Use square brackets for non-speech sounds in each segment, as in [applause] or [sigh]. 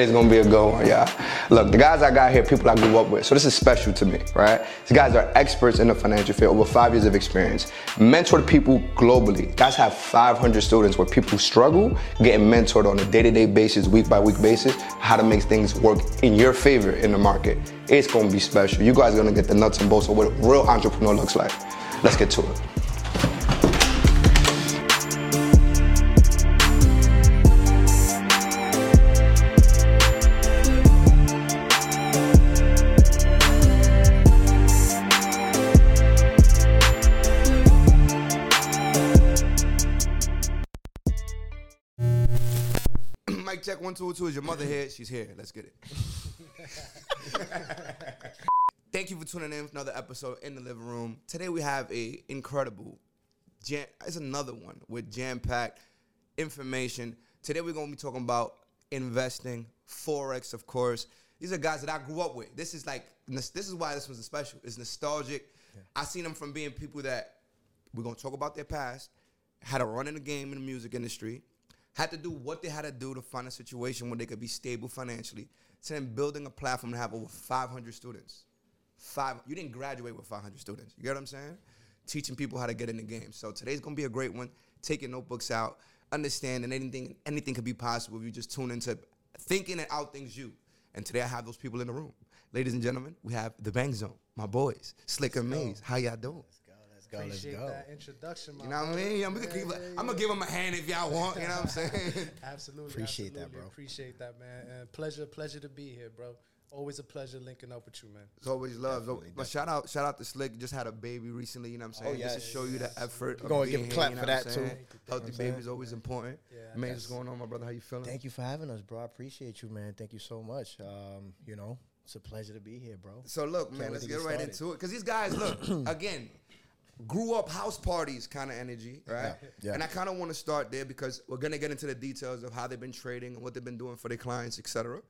Today's gonna be a good one, yeah. Look, the guys I got here, people I grew up with, so this is special to me, right? These guys are experts in the financial field, over five years of experience. Mentored people globally. Guys have 500 students where people struggle getting mentored on a day-to-day basis, week by week basis, how to make things work in your favor in the market. It's gonna be special. You guys are gonna get the nuts and bolts of what a real entrepreneur looks like. Let's get to it. One two two. Is your mother here? She's here. Let's get it. [laughs] Thank you for tuning in for another episode in the living room. Today we have a incredible, jam. It's another one with jam packed information. Today we're gonna be talking about investing, forex, of course. These are guys that I grew up with. This is like this is why this was a special. It's nostalgic. I seen them from being people that we're gonna talk about their past, had a run in the game in the music industry, had to do what they had to do to find a situation where they could be stable financially, to then building a platform to have over 500 students. Five, you didn't graduate with 500 students. You get what I'm saying? Teaching people how to get in the game. So today's gonna be a great one. Take your notebooks out, understand that anything, anything could be possible if you just tune into thinking and out things you. And today I have those people in the room. Ladies and gentlemen, we have the Bank Zone, my boys, Slliq and Maze. How y'all doing? Let's go, let's Appreciate go. that introduction, my You know what I mean? I'm gonna, Yeah, give, yeah, I'm gonna give them a hand if y'all want. You know what I'm [laughs] saying? Absolutely. Appreciate that, bro. Appreciate that, man. And pleasure, pleasure to be here, bro. Always a pleasure linking up with you, man. It's always love. So- Definitely, but shout out, shout out to Slliq. Just had a baby recently. You know what I'm saying? Oh, Just to show you the effort. We're of gonna give a clap you know for that, too. Healthy Thank baby is always important. Yeah, Man, what's going on, my brother? How you feeling? Thank you for having us, bro. I appreciate you, man. Thank you so much. Um, you know, it's a pleasure to be here, bro. So look, man, Can't let's get get right into it. Cause these guys, look, [clears throat] again, grew up house parties kind of energy, right? Yeah, yeah. And I kind of want to start there because we're gonna get into the details of how they've been trading and what they've been doing for their clients, etc.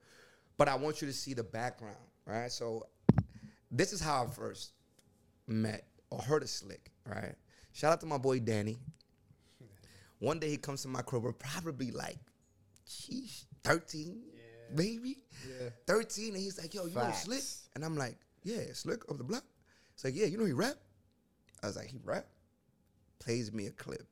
But I want you to see the background, right? So this is how I first met or heard of Slliq, right? Shout out to my boy Danny. One day he comes to my crib, we're probably like, sheesh, 13, maybe? Yeah. 13, and he's like, yo, you know Slliq? And I'm like, yeah, Slliq of the block. He's like, yeah, you know he rap? I was like, he rap? Plays me a clip.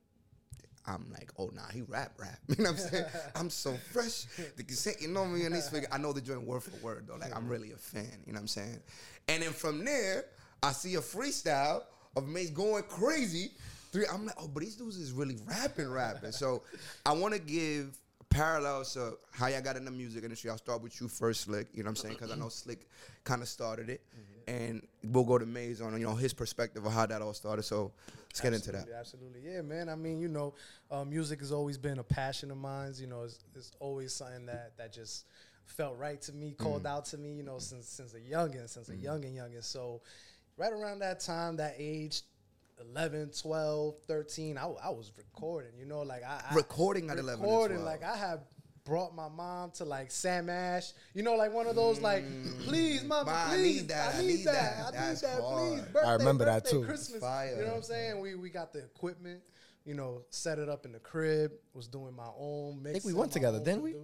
I'm like, oh nah, he rap rap. [laughs] You know what I'm saying? [laughs] I'm so fresh. The cassette, you know me and this figure. I know the joint word for word though. Like I'm really a fan. You know what I'm saying? And then from there, I see a freestyle of Maze going crazy. Three, I'm like, oh, but these dudes is really rapping, rapping. So [laughs] I want to give parallels to how y'all got in the music industry. I'll start with you first, Slliq. You know what I'm saying? Because I mm-hmm. know Slliq kind of started it, mm-hmm. And we'll go to Maze on you know his perspective of how that all started. So let's get into that. Absolutely, absolutely. Yeah, man. I mean, you know, uh, music has always been a passion of mine. You know, it's, it's always something that that just felt right to me, called out to me. You know, since since a youngin, since a youngin, youngin. So, right around that time, that age. 11, 12, 13, I, I was recording, you know, like I, I Recording at 11 recording, 12. like I had brought my mom to like Sam Ash, you know, like one of those like, please, mama, Ma, I please, need that, I need that, I need That's that, please. hard. Birthday, remember that birthday, too. Christmas, Fire. you know what I'm saying? We we got the equipment, you know, set it up in the crib. Was doing my own mix. I think we went together, didn't we?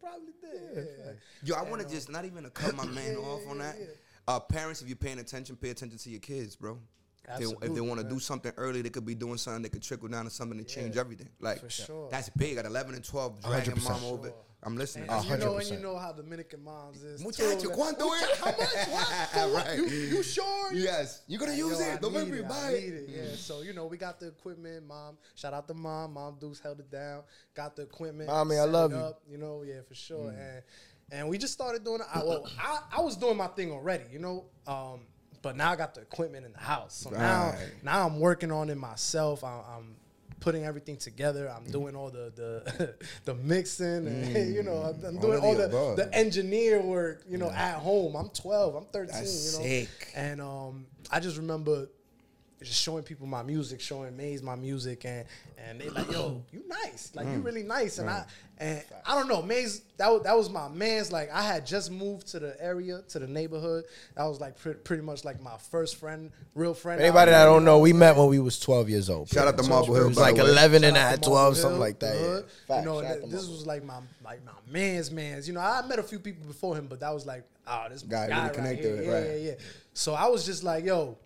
Probably did. Yeah. Yo, I want to just not even to cut my [laughs] man Yeah, off on yeah, that. yeah. Uh, parents, if you're paying attention, pay attention to your kids, bro. They- if they want to do something early, they could be doing something that could trickle down to something to change Yeah, everything. Like for sure. that's big. At 11 and 12, dragging 100%. mom over. Sure. I'm listening. And, and you know, and you know how Dominican moms is. Muchacho, ¿cuánto es? [laughs] How much? What? [laughs] Right. You, you sure? yes, you gonna use Yo, I it. Don't make me buy it. it. Yeah. So you know, we got the equipment. Mom, shout out to mom. Mom Deuce held it down. Got the equipment. Mommy, I love it you. You know, yeah, for sure. And and we just started doing it. I, well, I, I was doing my thing already, you know. Um, but now I got the equipment in the house. So now Right. now I'm working on it myself. I'm, I'm putting everything together. I'm doing all the the, [laughs] the mixing and [laughs] you know I'm, I'm doing all the the, above. the engineer work. You know, at home. I'm 12. I'm 13. That's you know, sick. and um, I just remember just showing people my music, showing Maze my music, and and they like, yo, [clears throat] you nice, like you mm. really nice, and I and I don't know, Maze that was, that was my man's. Like I had just moved to the area, to the neighborhood. That was like pre- pretty much like my first friend, real friend. Anybody that there, don't know, we met when we was 12 years old. Shout out to Marble it Hill, was like way. 11 and Shout out at 12, Marble something like that. the Yeah. hood. You know, th- this was like my like my man's man's. You know, I met a few people before him, but that was like, oh, this Guy guy, really right connected here. with, yeah, yeah, yeah. So I was just like, yo.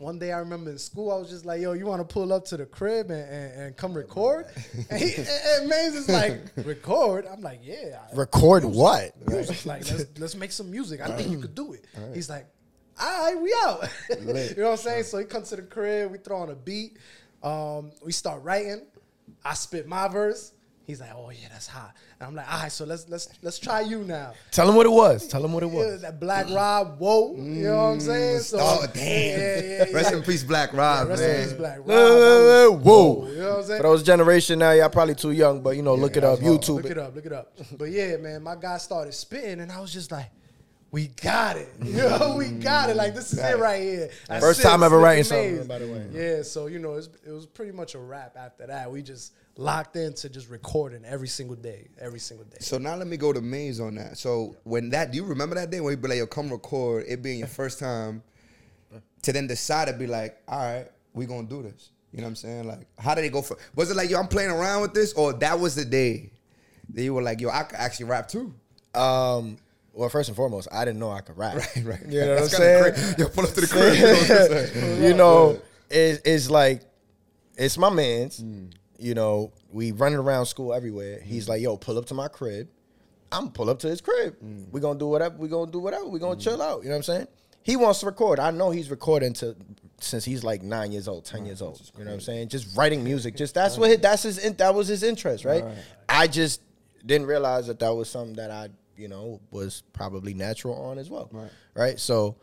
One day I remember in school, I was just like, "Yo, you want to pull up to the crib and, and, and come record?" And, he, and, and Maze is like, [laughs] "Record?" I'm like, "Yeah." [laughs] Record what? [laughs] music. Like let's let's make some music. I think you could do it. He's like, all right, we out. you know what I'm saying? So he comes to the crib, we throw on a beat, um, we start writing. I spit my verse. He's like, oh yeah, that's hot. And I'm like, all right, so let's let's let's try you now. Tell him what it was. Tell him what it Yeah, was. that Black Rob, whoa, you know what I'm mm, saying? So oh damn! yeah, yeah, [laughs] yeah. Rest in peace, Black Rob, man. Rest man. in peace, Black Rob. Was- Whoa. You know what I'm saying? For those generation now, y'all probably too young, but you know, look it up, YouTube. Look it up, look it up. But yeah, man, my guy started spitting, and I was just like, "We got it, [laughs] you know, we got it. Like this is it right here." That's First it, time ever writing and something, by the way. Yeah, so you know, it's, it was pretty much a wrap after that. We just locked into just recording every single day, every single day. So now let me go to Maze on that. So when that, do you remember that day when you be like, "Yo, come record"? It being your first time, [laughs] to then decide to be like, "All right, we gonna do this." You know what I'm saying? Like, how did it go? For was it like, "Yo, I'm playing around with this," or that was the day that you were like, "Yo, I could actually rap too." Um, well, first and foremost, I didn't know I could rap. [laughs] Right, right. You know That's what I'm kinda saying? crazy. Yo, pull up to the [laughs] crib. You know what I'm saying? you know, it's, it's like, it's my man's. You know, we running around school everywhere. He's like, yo, pull up to my crib. I'm pull up to his crib. we gonna do whatever. we gonna do whatever. we gonna chill out. You know what I'm saying? He wants to record. I know he's recording to since he's like nine years old, ten years old. You know what I'm saying? Just writing music. Just that's what his, that's his in- that was his interest, right? I just didn't realize that that was something that I you know was probably natural on as well. Right. Right. So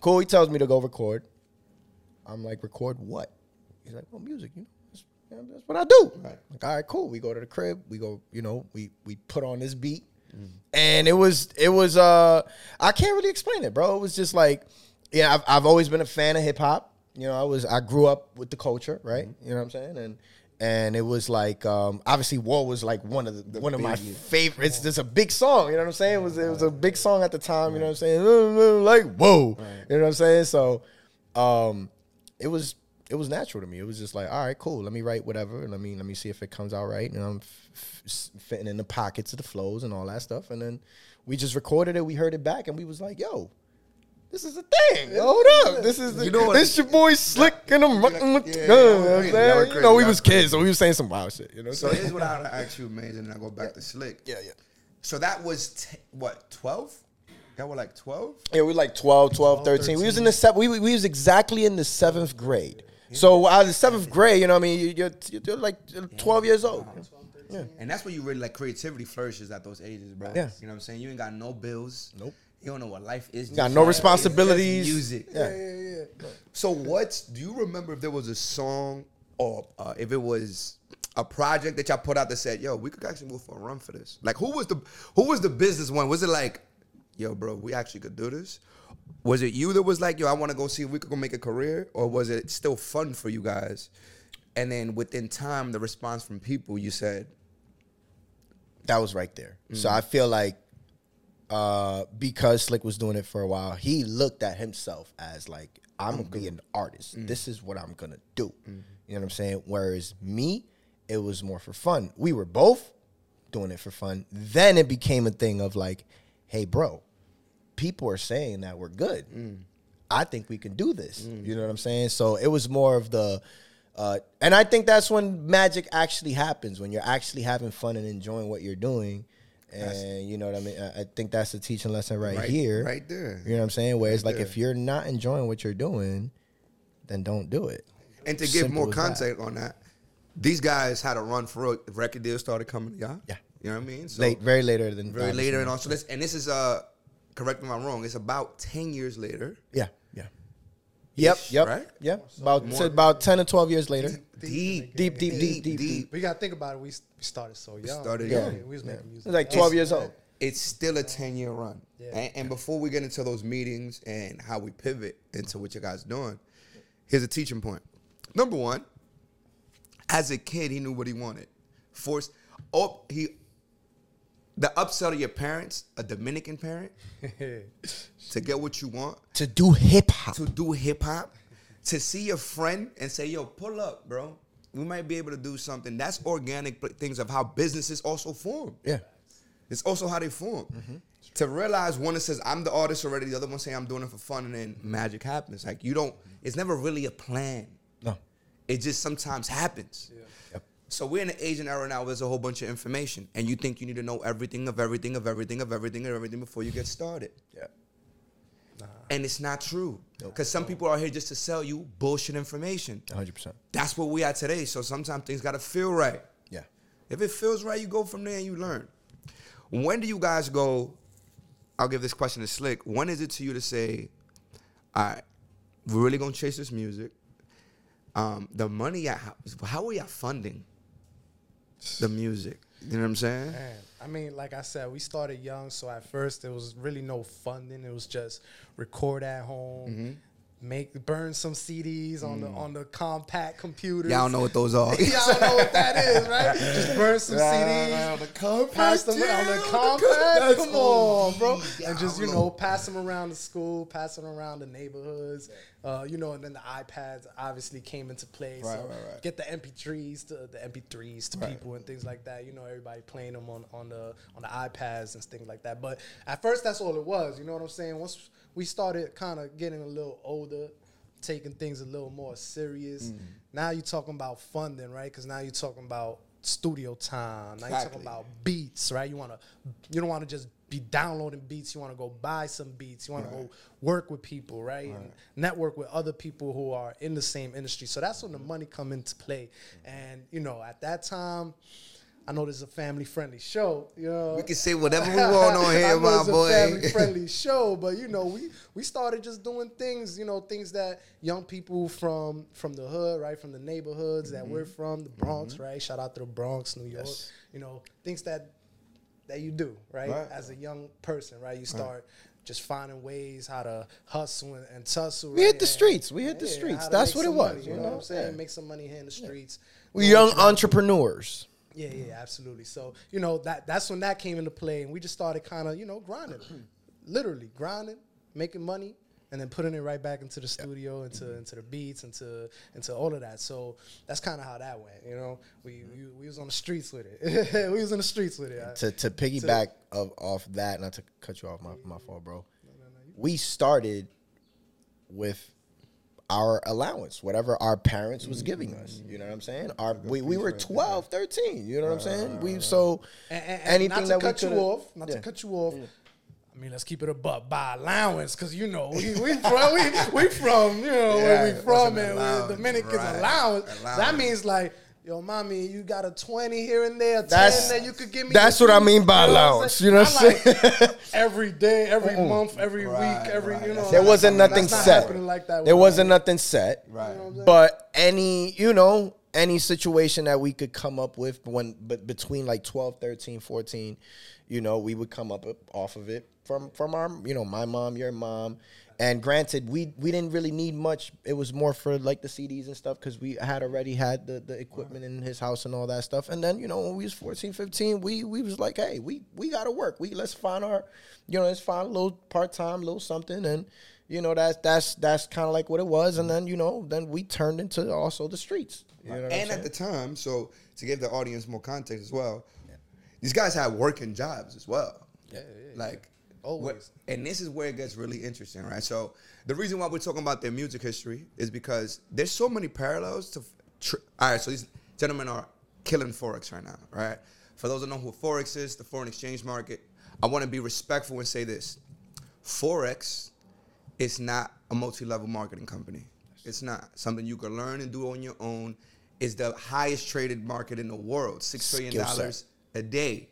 cool. He tells me to go record. I'm like, record what? He's like, well, music. You know, that's, what I do. Right. Like, all right, cool. We go to the crib. We go. You know, we we put on this beat, and it was it was. uh I can't really explain it, bro. It was just like, yeah. I've I've always been a fan of hip hop. You know, I was I grew up with the culture, right? You know what I'm saying? And and it was like um, obviously Whoa was like one of the, one of my favorites. It's just a big song. You know what I'm saying? It was it was a big song at the time. You know what I'm saying? Like whoa. You know what I'm saying? So um, it was it was natural to me. It was just like, all right, cool. Let me write whatever. Let me let me see if it comes out right. And I'm f- f- fitting in the pockets of the flows and all that stuff. And then we just recorded it. We heard it back, and we was like, yo. This is a thing. Hold up. This is the, You know what- this your boy Slliq and I'm rocking with Yeah, the yeah, y'all You know what I'm crazy. You crazy. know, we was kids, so we was saying some wild shit. You know. So here's what I would ask you, Maze, and then I go back to Slliq. yeah, yeah. So that was t- what twelve? That were like twelve. Yeah, we were like 12, 12, 13. We was in the seven. We, we was exactly in the seventh grade. So out of the seventh grade, you know, what I mean, you- you're, you're like twelve years old. Yeah. And that's where you really like creativity flourishes at those ages, bro. Yeah. You know what I'm saying? You ain't got no bills. Nope. You don't know what life is. You Got no responsibilities. It's just music. Yeah. yeah, yeah. So what do you remember if there was a song or uh, if it was a project that y'all put out that said, "Yo, we could actually move for a run for this"? Like who was the who was the business one? Was it like, "Yo, bro, we actually could do this"? Was it you that was like, "Yo, I want to go see if we could go make a career," or was it still fun for you guys? And then within time, the response from people, you said, That was right there. So mm. I feel like uh, because Slliq was doing it for a while, he looked at himself as like, I'm gonna be an artist. Mm. This is what I'm gonna do. Mm. You know what I'm saying? Whereas me, it was more for fun. We were both doing it for fun. Then it became a thing of like, hey, bro, people are saying that we're good. I think we can do this. You know what I'm saying? So it was more of the, uh, and I think that's when magic actually happens when you're actually having fun and enjoying what you're doing. And you know what I mean? I, I think that's the teaching lesson right, Right- here. right there. You know what I'm saying? Where it's like there. if you're not enjoying what you're doing, then don't do it. And to give Simple more as that. context on that, these guys had a run for record deal started coming, yeah. Yeah. You know what I mean? So Late, very later than very later and also this and this is uh correct me if I'm wrong, it's about ten years later. Yeah, yeah. Yep, Ish, yep, right? yeah. About t- about ten to twelve years later. Deep. Deep, deep, deep, deep, deep. But you gotta think about it. We, we started so young. started yeah. young. We was making music. Like twelve years old. It's still a ten year run. Yeah. And, and before we get into those meetings and how we pivot into what you guys doing, Here's a teaching point. Number one, as a kid, he knew what he wanted. Forced. Oh, he. The upsell to your parents, a Dominican parent, [laughs] to get what you want, To do hip hop. to do hip hop, to see your friend and say, "Yo, pull up, bro. We might be able to do something." That's organic things of how businesses also form. Yeah. It's also how they form. Mm-hmm. To realize one that says I'm the artist already, the other one saying I'm doing it for fun, and then magic happens. Like you don't. It's never really a plan. No. It just sometimes happens. Yep. So we're in an Asian era now. Where there's a whole bunch of information, and you think you need to know everything of everything of everything of everything of everything before you get started. Yeah. And it's not true. Because some people are here just to sell you bullshit information. 100%. That's what we are today. So sometimes things gotta feel right. Yeah. If it feels right, you go from there and you learn. When do you guys go? I'll give this question to Slliq. When is it to you to say, all right, we're really gonna chase this music? Um, the money, how, how are y'all funding the music? You know what I'm saying? Man, I mean, like I said, we started young, so at first there was really no funding. It was just record at home, Mm-hmm. make burn some CDs on the on the Compaq computers. Mm. Y'all know what those are. [laughs] Y'all know what that is, right? [laughs] Just burn some CDs, pass them on the Compaq. Come on, bro, and just you know, pass them around the school, pass them around the neighborhoods. Uh, you know, and then the iPads obviously came into play. Right, so right, right. get the MP3s to the MP3s to people and things like that. You know, everybody playing them on, on the on the iPads and things like that. But at first, that's all it was. You know what I'm saying? Once we started kind of getting a little older, taking things a little more serious. Mm. Now you're talking about funding, right? Because now you're talking about studio time. Now you're talking about beats, right? You wanna, you don't want to just be downloading beats. You want to go buy some beats. You want to go work with people, right? And network with other people who are in the same industry. So that's when the money come into play. Mm-hmm. And you know, at that time. I know this is a family friendly show. You know, We can say whatever we want on [laughs] here, my it's a boy. family friendly [laughs] show, but you know, we we started just doing things, you know, things that young people from from the hood, right, from the neighborhoods that mm-hmm. we're from, the Bronx, mm-hmm. right. Shout out to the Bronx, New York. Yes. You know, things that that you do, right, Right. as a young person, right. You start. Just finding ways how to hustle and, and tussle. We hit the streets. We hit the yeah, streets. That's what it was, money, you you know what I'm saying? Yeah. Make some money here in the streets. We young entrepreneurs. Yeah, yeah, absolutely. So you know that that's when that came into play, and we just started kind of you know grinding, [clears throat] literally grinding, making money, and then putting it right back into the studio, into mm-hmm. into the beats, into into all of that. So that's kind of how that went. You know, we, mm-hmm. we we was on the streets with it. [laughs] we was in the streets with it. to to piggyback of off that, not to cut you off, my my fault, bro. We started with our allowance, whatever our parents was giving us. You know what I'm saying? Our we, we were 12, 13, you know what I'm uh, saying? We uh, so And, and- and anything not to that we cut you off, not yeah. to cut you off. I mean, let's keep it a buck by allowance, cause you know we we from we, we from you know where we from an and allowance, we're Dominicans right. allowance. That means like. Yo, mommy, you got a twenty here and there, a That's- ten that you could give me. that's what I mean by You know allowance, you know what I'm I'm like, [laughs] every day, every mm. month, every Right, week, every right. you know. There wasn't nothing not set. happening like that. There wasn't me. nothing set. Right. But any, you know, any situation that we could come up with when but between like 12, 13, 14, you know, we would come up off of it from from our, you know, my mom, your mom. And granted, we we didn't really need much. It was more for like the CDs and stuff because we had already had the, the equipment in his house and all that stuff. And then, you know, when we was 14, 15, we we was like, hey, we we gotta work. We let's find our, you know, let's find a little part time, little something, and you know that's that's that's kind of like what it was. And then you know, then we turned into also the streets. You know and at the time, so to give the audience more context as well, these guys had working jobs as well. Yeah, yeah, Like Always. what- and this is where it gets really interesting, right? So the reason why we're talking about their music history is because there's so many parallels to. Tr- All right, so these gentlemen are killing forex right now, right? For those that know who forex is, the foreign exchange market. I want to be respectful and say this: forex is not a multi-level marketing company. It's not something you can learn and do on your own. It's the highest traded market in the world, six trillion dollars a day.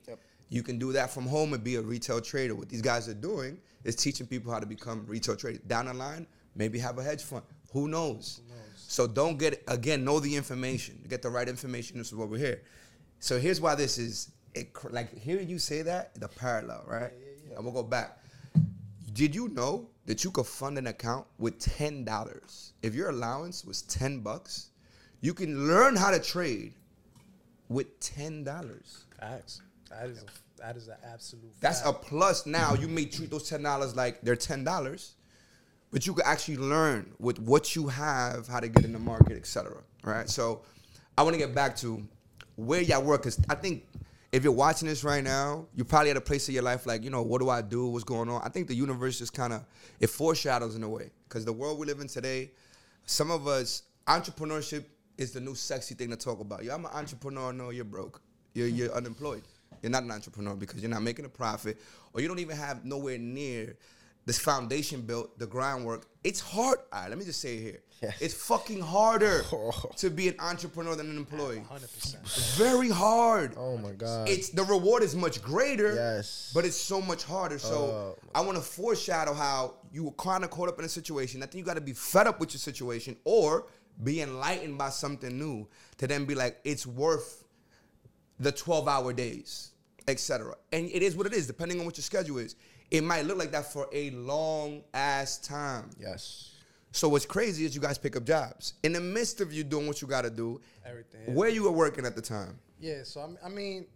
You can do that from home and be a retail trader. What these guys are doing is teaching people how to become retail traders. Down the line, maybe have a hedge fund. Who knows? So don't get again. Know the information. Get the right information. This is what we're here. So here's why this is it, like hearing you say that the parallel, right? And we'll go back. Did you know that you could fund an account with ten dollars? If your allowance was ten bucks, you can learn how to trade with ten dollars. Facts. That is a, that is an absolute. That's fact. a plus. Now you may treat those ten dollars like they're ten dollars, but you could actually learn with what you have how to get in the market, etc. Right. So I want to get back to where y'all work because I think if you're watching this right now, you're probably at a place in your life like you know what do I do? What's going on? I think the universe just kind of it foreshadows in a way because the world we live in today, some of us entrepreneurship is the new sexy thing to talk about. Yo, I'm an entrepreneur. No, you're broke. You're you're unemployed. You're not an entrepreneur because you're not making a profit, or you don't even have nowhere near this foundation built, the groundwork. It's hard. All right, let me just say it here. Yes. It's fucking harder [laughs] oh. to be an entrepreneur than an employee. 100%. Very hard. Oh my god. It's the reward is much greater. Yes. But it's so much harder. So Oh, I want to foreshadow how you were kind of caught up in a situation. I think you got to be fed up with your situation or be enlightened by something new to then be like, it's worth the 12 hour days, etc. And it is what it is, depending on what your schedule is. It might look like that for a long ass time. yes. So what's crazy is you guys pick up jobs. In the midst of you doing what you got to do, Everything. where you were working at the time. Yeah. So I'm- I mean,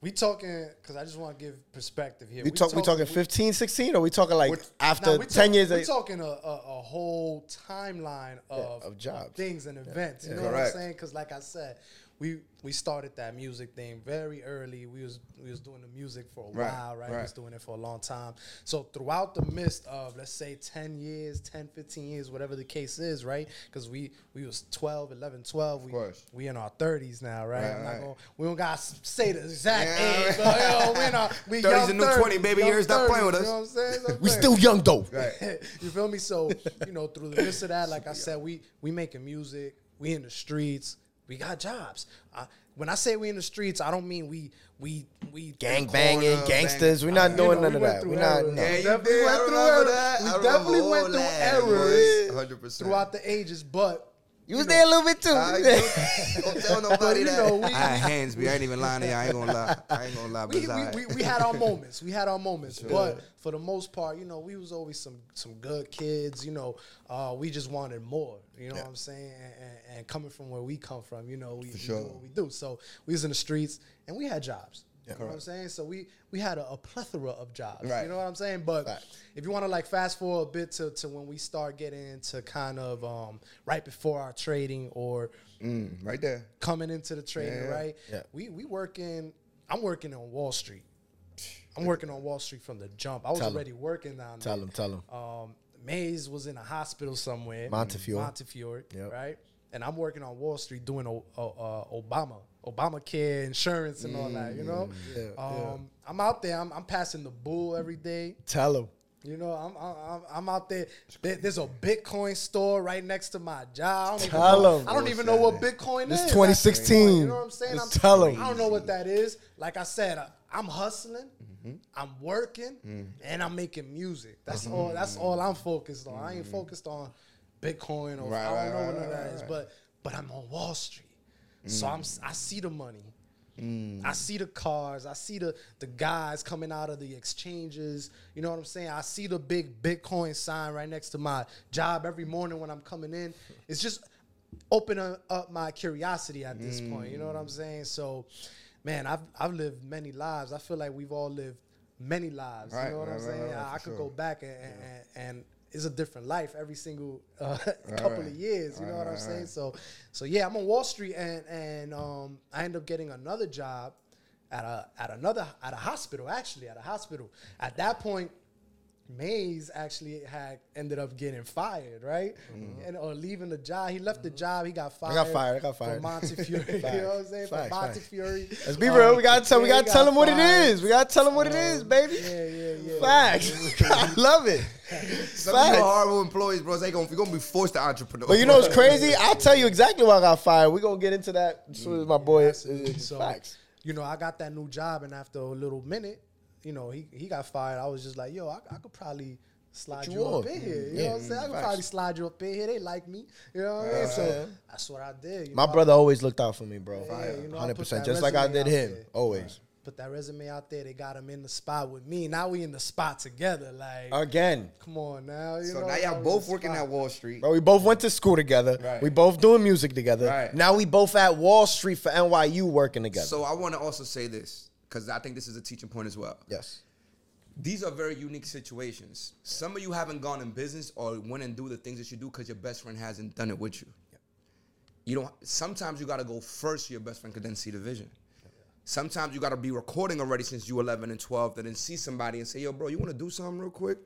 we talking because I just want to give perspective here. We talk. We talking 15, 16, or we talking like We're- after Nah, ten talk- years? We're of- talking a, a, a whole timeline of, of jobs. things, and events. You know Correct. what I'm saying? Because, like I said, we we started that music thing very early. We was we was doing the music for a Right, while, right? We was doing it for a long time. So throughout the midst of let's say 10 years, 10, 15 years, whatever the case is, right? Because we we was 12, 11, 12. We course. we in our 30s now, right? Right, I'm not right. gonna, we don't gotta say the exact Yeah, age, right. but yo, we in our we [laughs] 30's young the new 20, baby. young Years, stop playing with us. You know what I'm saying? Stop we playing. still young though. [laughs] you feel me? So, you know, through the midst of that, like I said, we we making music, we in the streets, we got jobs. Uh, when I say we in the streets, I don't mean we we we Gang Corner, banging, bang- gangsters. We're not You doing know, none we of that. We're not. errors. No. Yeah, We definitely went through errors. We definitely went through errors. 100%. throughout the ages, but You was there a little bit too. I don't, don't tell nobody you that. know, we- I had hands, B. I ain't even lying to you. I ain't gonna lie. I ain't gonna lie. But we, we, we, we had our moments. We had our moments, but for the most part, you know, we was always some some good kids. You know, uh, we just wanted more. You know what I'm saying? And, and, coming from where we come from, you know, we, we sure. do what we do. So we was in the streets and we had jobs. You know what I'm saying? So we we had a, a plethora of jobs. Right. You know what I'm saying? But Facts. if you want to like fast forward a bit to, to when we start getting into kind of um, right before our trading or Mm, right there. coming into the trading, Yeah. right? Yeah. We we working. I'm working on Wall Street. I'm working on Wall Street from the jump. I was Tell already working down Tell there. him. Tell him. Um, Maze was in a hospital somewhere. Montefiore. Montefiore, Yep. right? And I'm working on Wall Street doing o- o- uh, Obama, Obamacare insurance and all that. You know, Mm, yeah, um, I'm out there. I'm, I'm passing the bull every day. Tell him. You know, I'm I'm, I'm out there. There- There's a Bitcoin store right next to my job. I don't even Tell know, 'em. I don't even know what Bitcoin It's is. 2016. You know what I'm saying? I'm, tell. I don't know what that is. Like I said, I, I'm hustling. Mm-hmm. I'm working, and I'm making music. That's Mm-hmm. all. That's all I'm focused on. I ain't focused on Bitcoin or Right, I don't right, know what right, that is. But but I'm on Wall Street, so I'm s- I see the money. Mm. I see the cars. I see the the guys coming out of the exchanges. You know what I'm saying? I see the big Bitcoin sign right next to my job every morning when I'm coming in. It's just opening up my curiosity at this point. You know what I'm saying? So, man, I've I've lived many lives. I feel like we've all lived many lives. Right, you know what right, I'm right, saying? I, I could sure. go back and, and, and it's a different life every single uh, [laughs] couple of years. You know what I'm saying? So, so yeah, I'm on Wall Street, and and um, I end up getting another job at a at another at a hospital. Actually, at a hospital. At that point, Maze actually had ended up getting fired, right? Mm-hmm. And or leaving the job. He left the mm-hmm. job. He got fired. got fired, I got fired. From Montefiore. [laughs] [laughs] you know what I'm saying? From Facts, facts. Montefiore. Let's be real. Oh, we gotta tell. We yeah, he gotta tell got him what it fired. is. We gotta tell him what it is, baby. Yeah, yeah, yeah. Facts. [laughs] I love it. Some of you horrible employees, bro. They gonna, you're gonna be forced to entrepreneur. But you know what's crazy? I'll tell you exactly why I got fired. We're gonna get into that as soon as my boy is, Absolutely. is So, facts. you know, I got that new job, and after a little minute, you know, he, he got fired. I was just like, yo, I, I could probably slide you, you up on. in here. You Yeah. know what I'm saying? I could Facts. probably slide you up in here. They like me. You know what I mean? So yeah. that's what I did. you My know, brother always looked out for me, bro. Yeah, you know, 100%. just like I did him. there. Always. put that resume out there. They got him in the spot with me. Now we in the spot together. Like, Again, come on now. You So know, now y'all in both working spot. at Wall Street. bro, we both went to school together. Right. We both doing music together. Right. Now we both at Wall Street for NYU working together. So I want to also say this because I think this is a teaching point as well. yes. These are very unique situations. Some of you haven't gone in business or went and do the things that you do because your best friend hasn't done it with you. You don't. Sometimes you got to go first. so Your best friend could then see the vision. Sometimes you got to be recording already since you 11 and 12, and then see somebody and say, "Yo, bro, you want to do something real quick?"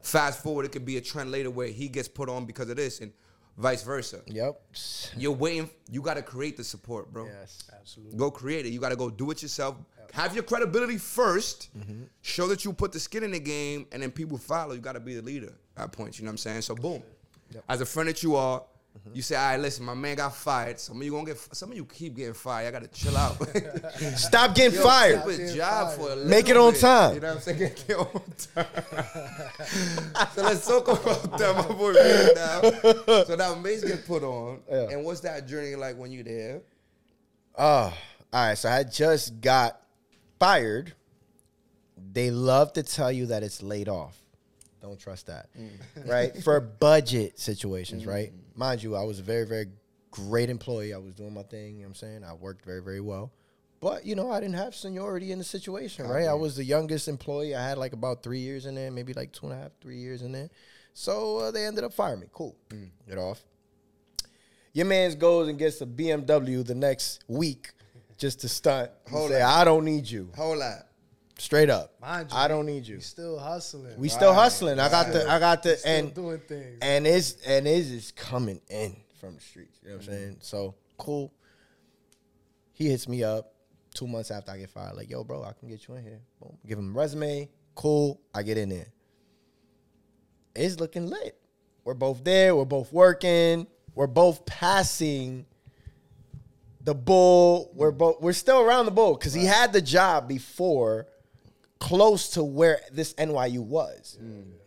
Fast forward, it could be a trend later where he gets put on because of this, and vice versa. Yep. You're waiting. You got to create the support, bro. Yes. Absolutely. Go create it. You got to go do it yourself. Have your credibility 1st mm-hmm. Show that you put the skin in the game, and then people follow. You got to be the leader at points. You know what I'm saying? So boom. As a friend that you are, Mm-hmm. you say, "All right, listen, my man got fired. Some of you gonna get. Some of you keep getting fired. I got to chill out. [laughs] Stop getting Yo, fired. keep a Getting job fired. for a Make it on bit. time. You know what I'm saying? Get it on time. [laughs] so let's talk about that, my boy. Now, so now Maze get put on, Yeah. and what's that journey like when you there? Oh, all right. So I just got fired. They love to tell you that it's laid off. Don't trust that. Mm. Right? For budget situations, [laughs] mm. right? Mind you, I was a very, very great employee. I was doing my thing, you know what I'm saying? I worked very, very well. But, you know, I didn't have seniority in the situation, right? I was the youngest employee. I had like about three years in there, maybe like two and a half, three years in there. So uh, they ended up firing me. Cool. Get off. Your man's goes and gets a BMW the next week just to stunt. Hold say. I don't need you. Whole lot. Straight up. Mind you, I don't need you. We still hustling. We still Right, hustling. I got the I got the and doing things. and it's and it is coming in from the streets. You know what I'm Mm-hmm. saying? So cool. He hits me up two months after I get fired. Like, yo, bro, I can get you in here. Boom. Give him a resume. Cool. I get in there. It's looking lit. We're both there. We're both working. We're both passing the bull. We're both we're still around the bull because he had the job before, close to where this NYU was.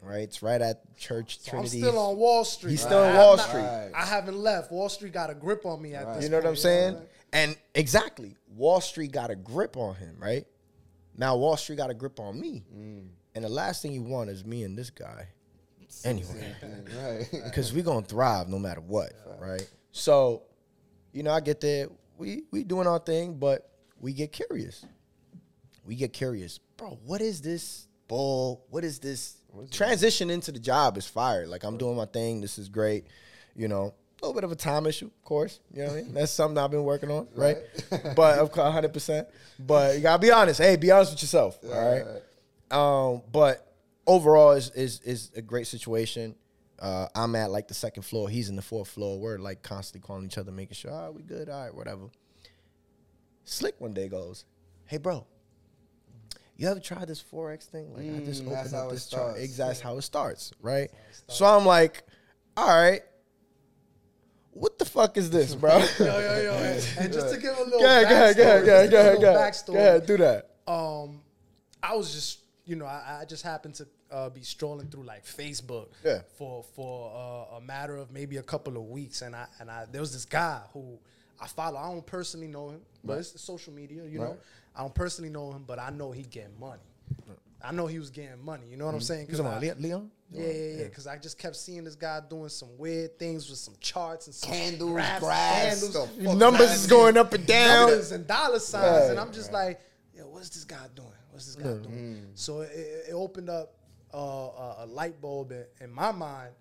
Right, it's right at Church So I'm still on Wall Street. He's still on Wall not- Street. I haven't left. Wall Street got a grip on me at this You know what I'm point, saying? And exactly, Wall Street got a grip on him, right? Now Wall Street got a grip on me, mm. and the last thing you want is me and this guy, anyway, Right. [laughs] because we're gonna thrive no matter what, right? So, you know, I get there, we we doing our thing, but we get curious. We get curious, bro. What is this bull? What is this? Transition into the job is fire. Like I'm doing my thing. This is great. You know, a little bit of a time issue, of course. You know what I mean? That's something I've been working on, right? but of course, 100. percent But you gotta be honest. Hey, be honest with yourself. All right. Um, but overall, is is is a great situation. Uh, I'm at like the second floor. He's in the fourth floor. We're like constantly calling each other, making sure, all right, we good, all right, whatever. Slliq one day goes, hey, bro, you ever tried this forex thing? Like I just Mm, opened up this chart. Exactly that's how it starts, right? So I'm like, all right, what the fuck is this, bro? [laughs] Yo, yo, yo. And, and just to give a little Go ahead, go ahead, go ahead, go ahead, go ahead, go ahead. backstory, Go ahead, do that. um, I was just, you know, I, I just happened to uh, be strolling through like Facebook Yeah. for for uh, a matter of maybe a couple of weeks, and I and I there was this guy who I follow. I don't personally know him, but it's social media, you know. Right. I don't personally know him, but I know he getting money. I know he was getting money. You know what I'm saying? Cause talking I- about Le- Leon? yeah, yeah, yeah. Because I just kept seeing this guy doing some weird things with some charts and some Candles, graphs, graphs, candles, the Numbers is going up and down. numbers and dollar signs, Right, and I'm just like, yo, what's this guy doing? What's this guy doing? So it, it opened up uh, a, a light bulb in, in my mind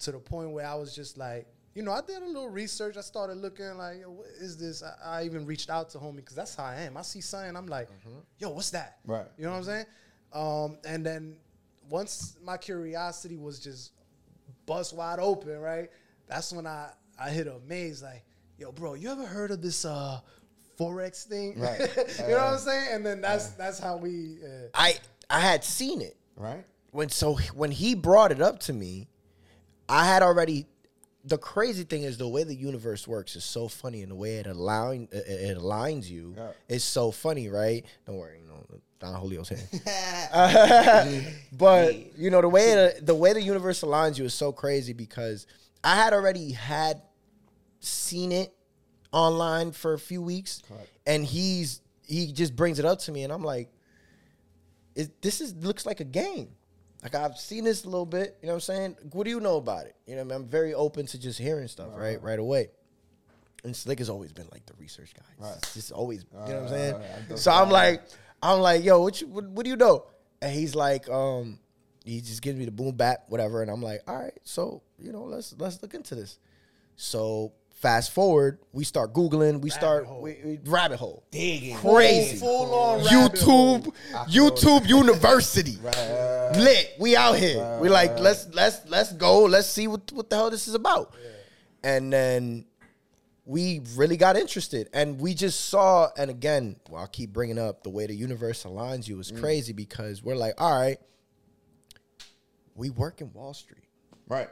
to the point where I was just like, you know, I did a little research. I started looking like, yo, what is this? I, I even reached out to homie because that's how I am. I see something, I'm like, yo, what's that? Right. You know what I'm saying? Um, and then once my curiosity was just bust wide open, right? That's when I I hit a Maze like, yo, bro, you ever heard of this uh forex thing? Right. [laughs] you know what I'm saying? And then that's that's how we. Uh, I I had seen it Right. when so when he brought it up to me, I had already. The crazy thing is the way the universe works is so funny, and the way it align it, it aligns you Yeah. is so funny, right? Don't worry, you know Don Julio's here. [laughs] [laughs] but you know the way it, the way the universe aligns you is so crazy because I had already had seen it online for a few weeks, and he's he just brings it up to me, and I'm like, it, "This is looks like a game." Like I've seen this a little bit. You know what I'm saying? What do you know about it? You know, what I mean? I'm very open to just hearing stuff right right away. And Slliq has always been like the research guy. Right. It's just always, you know what I'm saying? Right, right, right. So I'm like, I'm like, yo, what you, what, what do you know? And he's like, um, he just gives me the boom bap, whatever, and I'm like, all right, so you know, let's let's look into this. So fast forward, we start googling, we start hole. we, we- rabbit hole, Digging. crazy, Full on rabbit hole. YouTube, YouTube University, [laughs] lit. We out here. we like, let's let's let's go. Let's see what what the hell this is about. And then we really got interested, and we just saw. And again, well, I'll keep bringing up the way the universe aligns you is mm. crazy because we're like, all right, we work in Wall Street. Right.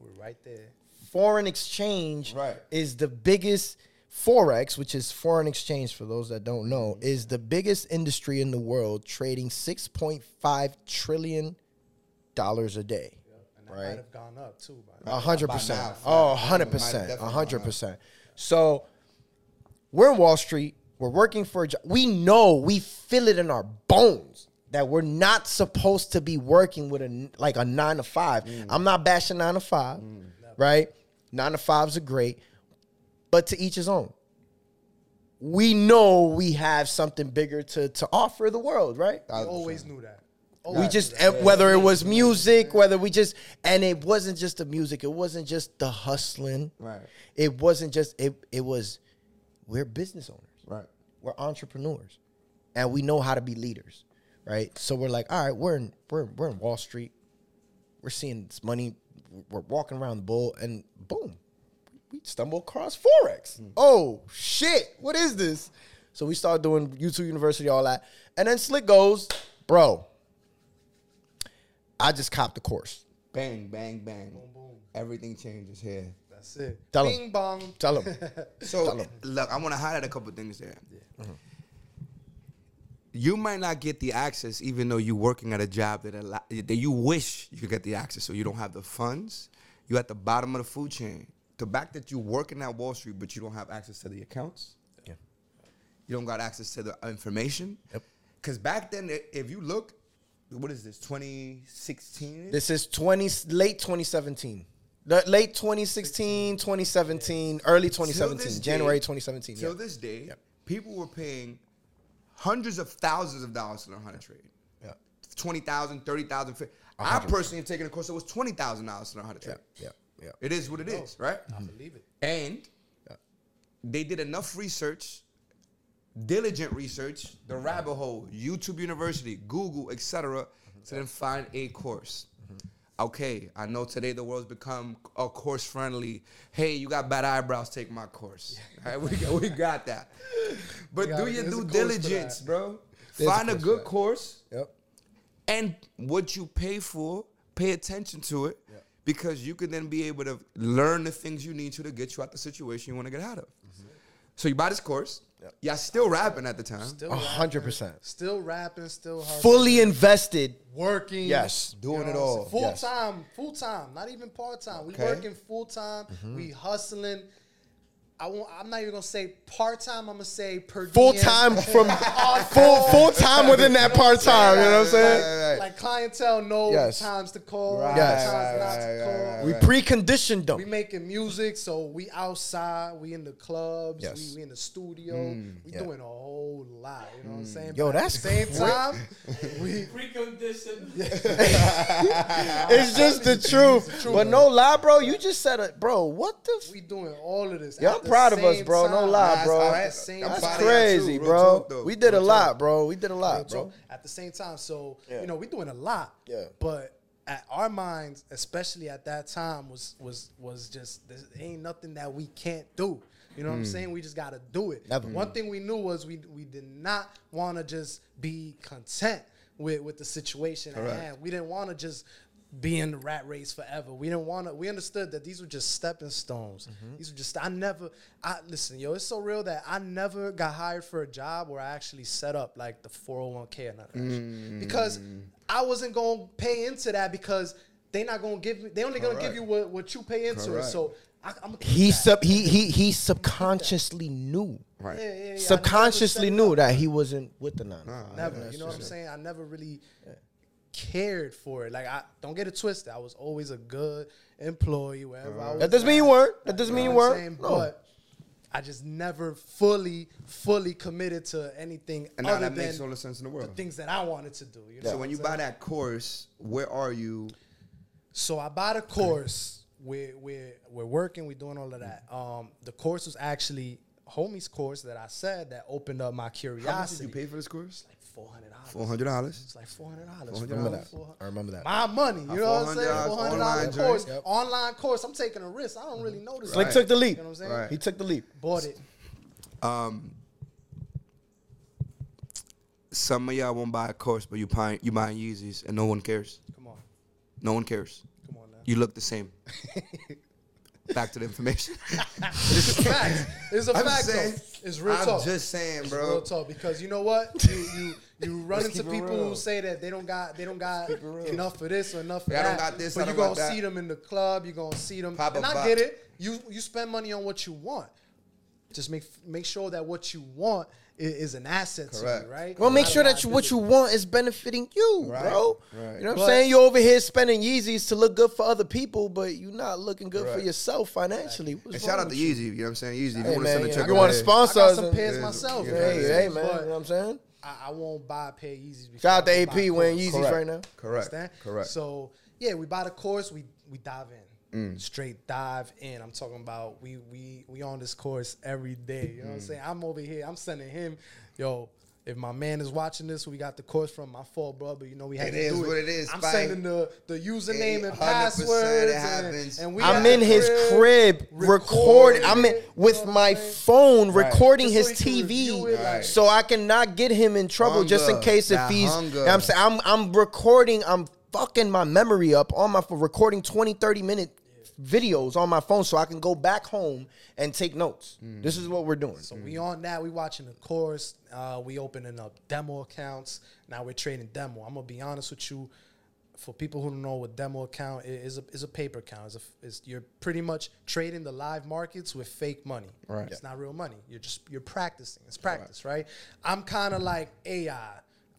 We're right there. Foreign exchange Right. is the biggest forex, which is foreign exchange for those that don't know, is the biggest industry in the world, trading six point five trillion dollars a day. And that Right. might have gone up too. By A hundred percent. Oh, hundred percent. hundred percent. So we're in Wall Street. We're working for a job. We know we feel it in our bones that we're not supposed to be working with a like a nine to five. Mm. I'm not bashing nine to five, right? Nine to fives are great, but to each his own. We know we have something bigger to to offer the world, right? I always knew that. We just that. eh, whether it was music, whether we just and it wasn't just the music, it wasn't just the hustling. Right. It wasn't just it it was we're business owners. Right. We're entrepreneurs. And we know how to be leaders. Right? So we're like, all right, we're in we're we're in Wall Street. We're seeing this money, we're walking around the bull, and boom, we stumble across Forex. Hmm. Oh shit, what is this? So we start doing YouTube University, all that. And then Slliq goes, bro, I just copped the course. Bang, bang, bang. boom, Everything changes here. That's it. Tell Bing bong. Tell him. [laughs] So look, I want to highlight a couple things there. Mm-hmm. You might not get the access, even though you're working at a job that allow, that you wish you could get the access. So you don't have the funds. You're at the bottom of the food chain. The fact that you're working at Wall Street, but you don't have access to the accounts. Yeah. You don't got access to the information. Yep. Because back then, if you look, what is this? 2016. This is 20 late 2017. The- Late 2016, 2017, early 2017, January day- 2017. Till yeah. this day, Yep. people were paying hundreds of thousands of dollars to learn how to trade. Yeah. 20,000, 30,000. fi- I personally have taken a course that was $20,000 to learn how to trade. Yeah. Yeah. It is what it is, right? I believe it. And they did enough research, diligent research, the rabbit hole, YouTube University, Google, etc., to then find a course. Okay, I know today the world's become a course friendly. Hey, you got bad eyebrows, take my course. [laughs] All right, we, got, we got that. But got do it. your There's due diligence, bro. There's Find a course for good course Yep. and what you pay for, pay attention to it because you can then be able to learn the things you need to to get you out the situation you want to get out of. Mm-hmm. So you buy this course. Y'all still rapping at the time. Still A rapping, hundred percent. Still rapping. Still hard. Fully invested. working. Yes. Doing it what I'm all. Full Yes. time, full time, not even part time. We Okay. working full time. Mm-hmm. We hustling. I won't, I'm not even gonna say part time. I'm gonna say per [laughs] Full diem. time from full full time within that part time. You know what I'm saying? Right, right. Like clientele know Yes. times to call, Right, Yes. times not right, to right, call. right, We right. preconditioned them. We making music, so we outside, we in the clubs, Yes. we, we in the studio, mm, we yeah. doing a whole lot. You know what I'm mm. saying? Yo, But at that's the same great. time, [laughs] we Precondition. [laughs] It's just the truth. But no lie, bro. You just said it, bro. What the? F- we doing all of this. Yeah, at I'm the proud of us, same bro. No lie, bro. all At right. the same I'm. That's proud too. crazy, bro. talk, though. We did a Real lot, talk. bro. We did a lot, So bro. at the same time, so Yeah. you know, we doing a lot. Yeah. But at our minds, especially at that time, was was was just there ain't nothing that we can't do. You know what I'm mm. saying? We just gotta do it. Never. One thing we knew was we we did not want to just be content with with the situation at hand. We didn't want to just be in the rat race forever. We didn't want to. We understood that these were just stepping stones. These were just. I never. I listen, yo. It's so real that I never got hired for a job where I actually set up like the 401k or none of that shit. because I wasn't gonna pay into that because they not gonna give me. They only gonna give you what, what you pay into it. So I, I'm he sub he he he subconsciously knew. Right. Yeah, yeah, yeah. Subconsciously knew that he wasn't with the nine. Never. You know what I'm saying? I never really cared for it. Like I don't get it twisted. I was always a good employee wherever I was. That doesn't mean you at. weren't. That doesn't mean you know I'm weren't. saying? No. But I just never fully, fully committed to anything And now other that makes all the sense in the world. the things that I wanted to do. You know So when you saying? buy that course, where are you? So I bought a course. We're we're we're working. We're doing all of that. Um, the course was actually homie's course that I said that opened up my curiosity. How much did you pay for this course? Like four hundred dollars. Four hundred dollars. It's like four hundred dollars. $400. remember that. I remember that. My money, you know what I'm saying? $400 online course, Yep. online course. I'm taking a risk. I don't really know this. Slick guy. took the leap. You know what I'm saying? Right. He took the leap. Bought it. Um, some of y'all won't buy a course, but you buying you buying Yeezys, and no one cares. Come on, No one cares. come on now. You look the same. [laughs] Back to the information. [laughs] It's a fact. It's a I'm fact. saying- though. It's real I'm talk. just saying, It's bro. real talk because you know what? You you you [laughs] run Let's into people real. who say that they don't got they don't got Keep it real. enough for this or enough for Yeah, I don't got this, but you don't gonna that. see them in the club. You're gonna see them, Pop and I get it. You you spend money on what you want. Just make make sure that what you want is, is an asset Correct. to you, right? Well, make sure that you, what you want is benefiting you, Right, bro. right. You know what I'm saying? You're over here spending Yeezys to look good for other people, but you're not looking good for yourself financially. What's And shout out to with you? Yeezy. You know what I'm saying? Yeezy. If you want to send a check, you want to sponsor I got us, some and- pairs myself. yeah, you know what I'm hey, hey, man, you know what I'm saying? I, I won't buy a pair of Yeezys. Shout out to AP a wearing. Yeezys Correct. right now. Correct. Understand? Correct. So yeah, we buy the course, we we dive in. Mm. Straight dive in. I'm talking about we we we on this course every day. You know what I'm Mm. saying? I'm over here. I'm sending him, yo. If my man is watching this, we got the course from my fault, bro. But you know we had It to is do what it. it is, I'm Spike. sending the the username and 100% passwords. and- we I'm in his crib, recording. I'm in, it, you know with my phone Right. recording Just his so he can review TV, it, like- so I cannot get him in trouble. just in case if he's, hunger. you know I'm saying I'm I'm recording. I'm fucking my memory up on my phone, recording 20, 30 minute videos on my phone, so I can go back home and take notes. Mm. This is what we're doing. So we on that. We watching the course. Uh, we opening up demo accounts. Now we're trading demo. I'm gonna be honest with you. For people who don't know what demo account is, is a, is a paper account. Is a, is you're pretty much trading the live markets with fake money. Right. It's not real money. You're just you're practicing. It's practice, right? I'm kind of like AI.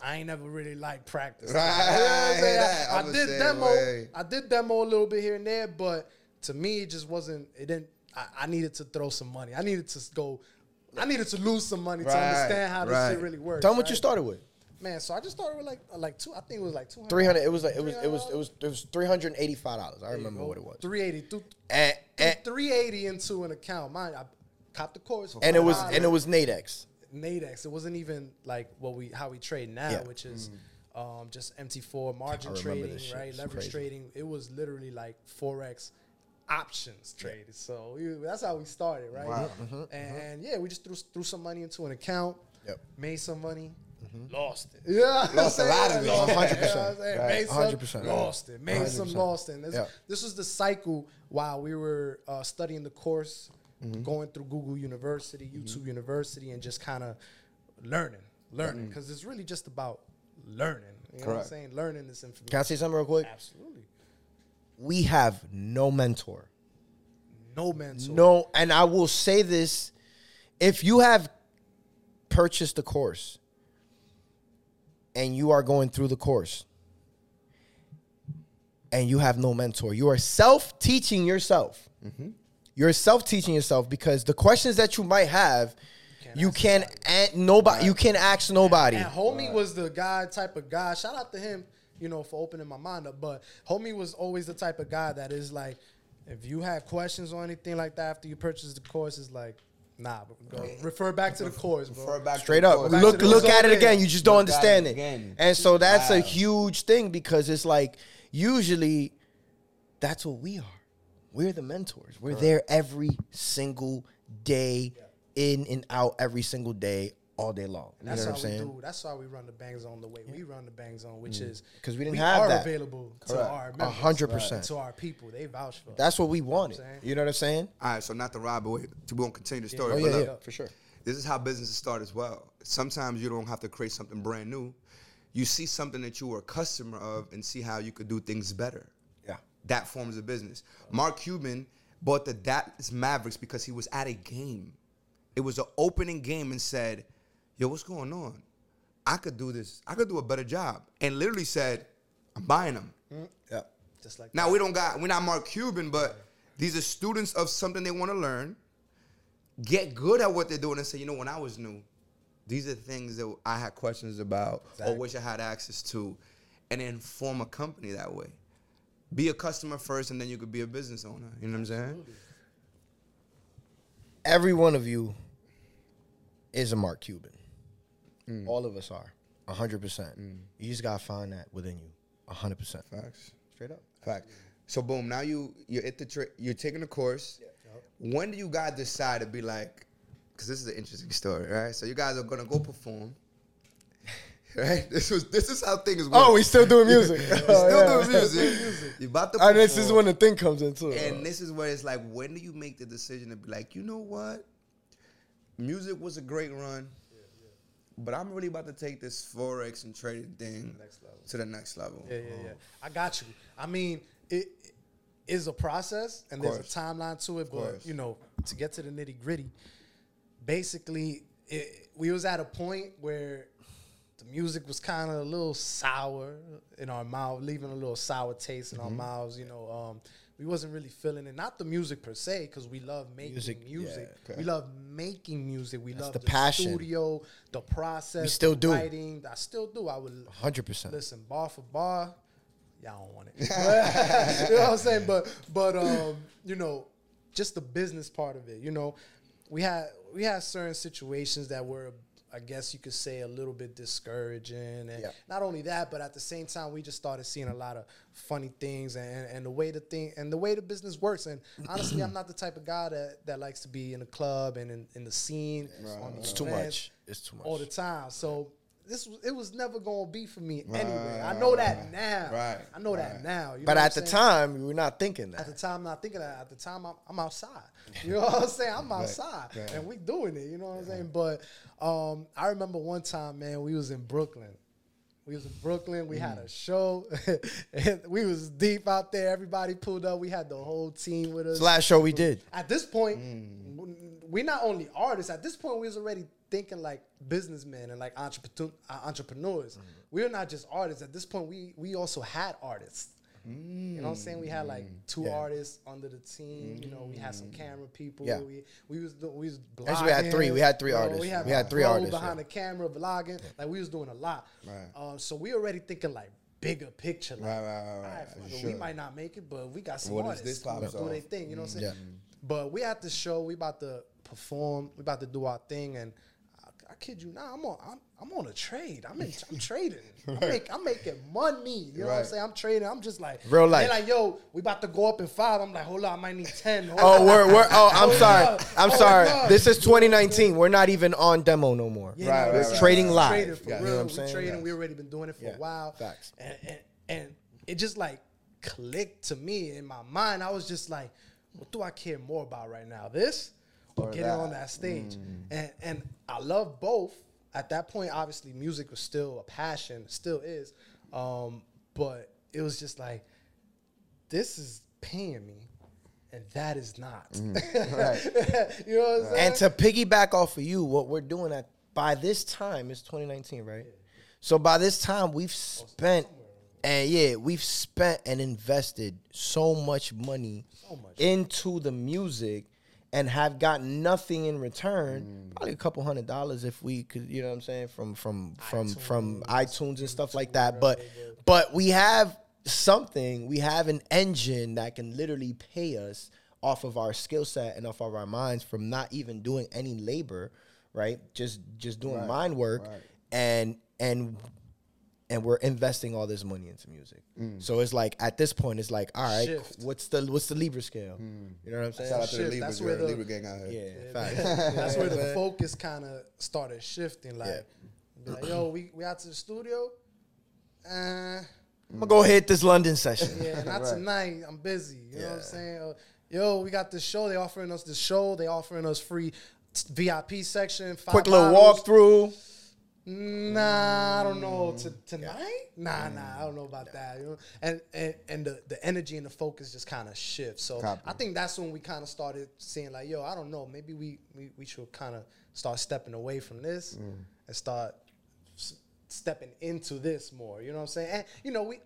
I ain't never really like practice. Right, [laughs] You know I'm I hear saying? that. I, I'm did demo. way. I did demo a little bit here and there, but to me, it just wasn't. It didn't. I, I needed to throw some money. I needed to go. I needed to lose some money to Right, understand how this shit really works. Tell me what right? you started with. man. So I just started with like uh, like two. I think it was like two hundred. Three hundred. It was like it was it was it was it was three hundred and eighty five dollars. I remember what it was. Three eighty. Th- And, and, Three eighty into an account. Mine. I copped the course. for and it was $5. and it was Nadex. Nadex. It wasn't even like what we how we trade now, Yeah. which is um, just MT4 margin remember trading, this shit. right? It's Leverage crazy. trading. It was literally like forex options traded. So we, that's how we started, right? Wow. And, and yeah, we just threw threw some money into an account. Yep. Made some money. Mm-hmm. Lost it. Yeah, Lost a lot of it. Lost 100%. You know what I'm saying? Right. Made some, 100%. lost it. Made some, 100%. lost it. This, Yeah. this was the cycle while we were uh, studying the course, Mm-hmm. going through Google University, YouTube University, and just kind of learning, learning, mm. because it's really just about learning. You know what I'm saying? Learning this information. Can I say something real quick? Absolutely. We have no mentor. No mentor. No, and I will say this: if you have purchased the course and you are going through the course and you have no mentor, you are self teaching yourself. Mm-hmm. You're self teaching yourself because the questions that you might have, you can not nobody. You can ask nobody. And homie was the guy type of guy. Shout out to him, you know, for opening my mind up. But homie was always the type of guy that is like, if you have questions or anything like that after you purchase the course, is like, nah, but go refer back to the course, bro. Refer back Straight the up, course. Look look at it again. You just don't at it understand it, again. and so that's a huge thing because it's like usually that's what we are. We're the mentors. We're there every single day, in and out every single day, all day long. You know That's what how I'm saying? we do. That's why we run the Bank Zone the way we run the Bank Zone, which mm. is because we didn't we have are that. available to our A members, hundred percent. to our people. They vouch for. us. That's what we wanted. saying? You know what I'm saying? All right, so not the rob, but wait, we won't continue the story. Oh but yeah, look, yeah, for sure. This is how businesses start as well. Sometimes you don't have to create something brand new. You see something that you were a customer of and see how you could do things better. Yeah. That forms a business. Mark Cuban bought the Dallas Mavericks because he was at a game. It was an opening game and said, "Yo, what's going on? I could do this. I could do a better job." And literally said, "I'm buying them." Mm, yeah. Just like Now we don't got we're not Mark Cuban, but these are students of something they want to learn. Get good at what they're doing and say, you know, when I was new, these are things that I had questions about or wish I had access to, and then form a company that way. Be a customer first, and then you could be a business owner. You know what I'm saying? Every one of you is a Mark Cuban. Mm. All of us are. hundred percent. Mm. You just gotta find that within you. hundred percent. Facts. Straight up. Fact. So boom, now you you're at the tra- you're taking the course. When do you guys decide to be like? Because this is an interesting story, right? So you guys are gonna go perform. [laughs] Right. This was this is how things work. Oh, we still doing music. [laughs] You're oh, still doing [laughs] music. You about to And this is when the thing comes into. And this is where it's like, when do you make the decision to be like, you know what? Music was a great run, but I'm really about to take this forex and trading thing Next level. to the next level. Yeah, yeah, yeah. I got you. I mean, it is a process and there's a timeline to it, but you know, to get to the nitty gritty, basically, it, we was at a point where the music was kind of a little sour in our mouth, leaving a little sour taste in our Mm-hmm. mouths. You know, um, we wasn't really feeling it. Not the music per se, because we love making Music, music. yeah, okay. We love making music. We love the the, passion. studio, the process. We still the do. Writing. I still do. I would hundred percent. Listen, bar for bar, y'all don't want it. [laughs] You know what I'm saying? But but um, you know, just the business part of it. You know, we had we had certain situations that were, I guess you could say, a little bit discouraging, and Yeah. not only that, but at the same time, we just started seeing a lot of funny things and, and the way the thing and the way the business works. And [clears throat] honestly, I'm not the type of guy that, that likes to be in a club and in, in the scene. the It's too much. It's too much. all the time. So this was, it was never gonna be for me anyway. I know that now. Right, I know that now. You but at the time, we were not thinking that. At the time, I'm not thinking that. At the time, I'm, I'm outside. You know what I'm saying? I'm outside, right. and we doing it. You know what I'm saying? But um, I remember one time, man, we was in Brooklyn. We was in Brooklyn. We Mm. had a show. [laughs] and we was deep out there. Everybody pulled up. We had the whole team with us. Last show we did. At this point, Mm. we not only artists. At this point, we was already thinking like businessmen and like entrepreneur, uh, entrepreneurs. Mm. We're not just artists. At this point, we we also had artists. You know what I'm saying? We had like two Mm. Yeah. artists under the team. You know, we had some camera people. Yeah. We we was do- we was blogging. Actually, we had three. We had three you know, artists. We had, We had three artists, behind yeah. the camera, vlogging. Like we was doing a lot. Right. Um, so we already thinking like bigger picture. Like, Right, right, right, right. sure. we might not make it, but we got some What artists this do their thing. You know what I'm saying? Yeah. But we at the show. We about to perform. We about to do our thing, and I, I kid you not, I'm on. I'm, I'm on a trade. I'm in. I'm [laughs] trading. I'm, make, I'm making money. You know what I'm saying? I'm trading. I'm just like Real life. They're like, yo, we about to go up in five. I'm like, hold on, I might need ten. Hold Oh, on. we're, we're oh, I'm sorry. I'm Hold sorry. This is 2019. We're not even on demo no more. Yeah, Right, no, right, right, Trading live. Trading for Yeah. You real. know what I'm saying? trading. We already been doing it for Yeah. a while. Facts. And, and and it just like clicked to me in my mind. I was just like, what do I care more about right now? This or, Or getting that. on that stage? And and I love both. At that point, obviously, music was still a passion, still is. Um, but it was just like, this is paying me, and that is not. [laughs] Right. you know what I'm saying? And to piggyback off of you, what we're doing at by this time is 2019, right? So by this time, we've spent, and yeah, we've spent and invested so much money much. into the music, and have gotten nothing in return. Mm. Probably a couple hundred dollars if we could, you know what I'm saying, from from from from iTunes and stuff like that. But but we have something. We have an engine that can literally pay us off of our skill set and off of our minds from not even doing any labor, right? Just just doing Right, mind work right. and and and we're investing all this money into music. Mm. So it's like at this point, it's like, all right, Shift. what's the what's the Libra scale? You know what I'm saying? Mm. Shout out to the Shit, Libra, that's girl, where the- Libra gang out here. Yeah, facts. [laughs] That's where the focus kind of started shifting. Like, be like, yo, we, we out to the studio. Uh, I'm gonna go hit this London session. yeah, not Right. tonight. I'm busy. You know what I'm saying? Uh, yo, we got this show. They offering us this show. They offering us free t- VIP section. Five Quick little bottles. walkthrough. Nah, I don't know. Mm, to, tonight? Nah, nah, mm, I don't know about that. You know, and and and the, the energy and the focus just kind of shifts. So Copy. I think that's when we kind of started seeing like, yo, I don't know, maybe we we, we should kind of start stepping away from this mm. and start s- stepping into this more. You know what I'm saying? And you know, we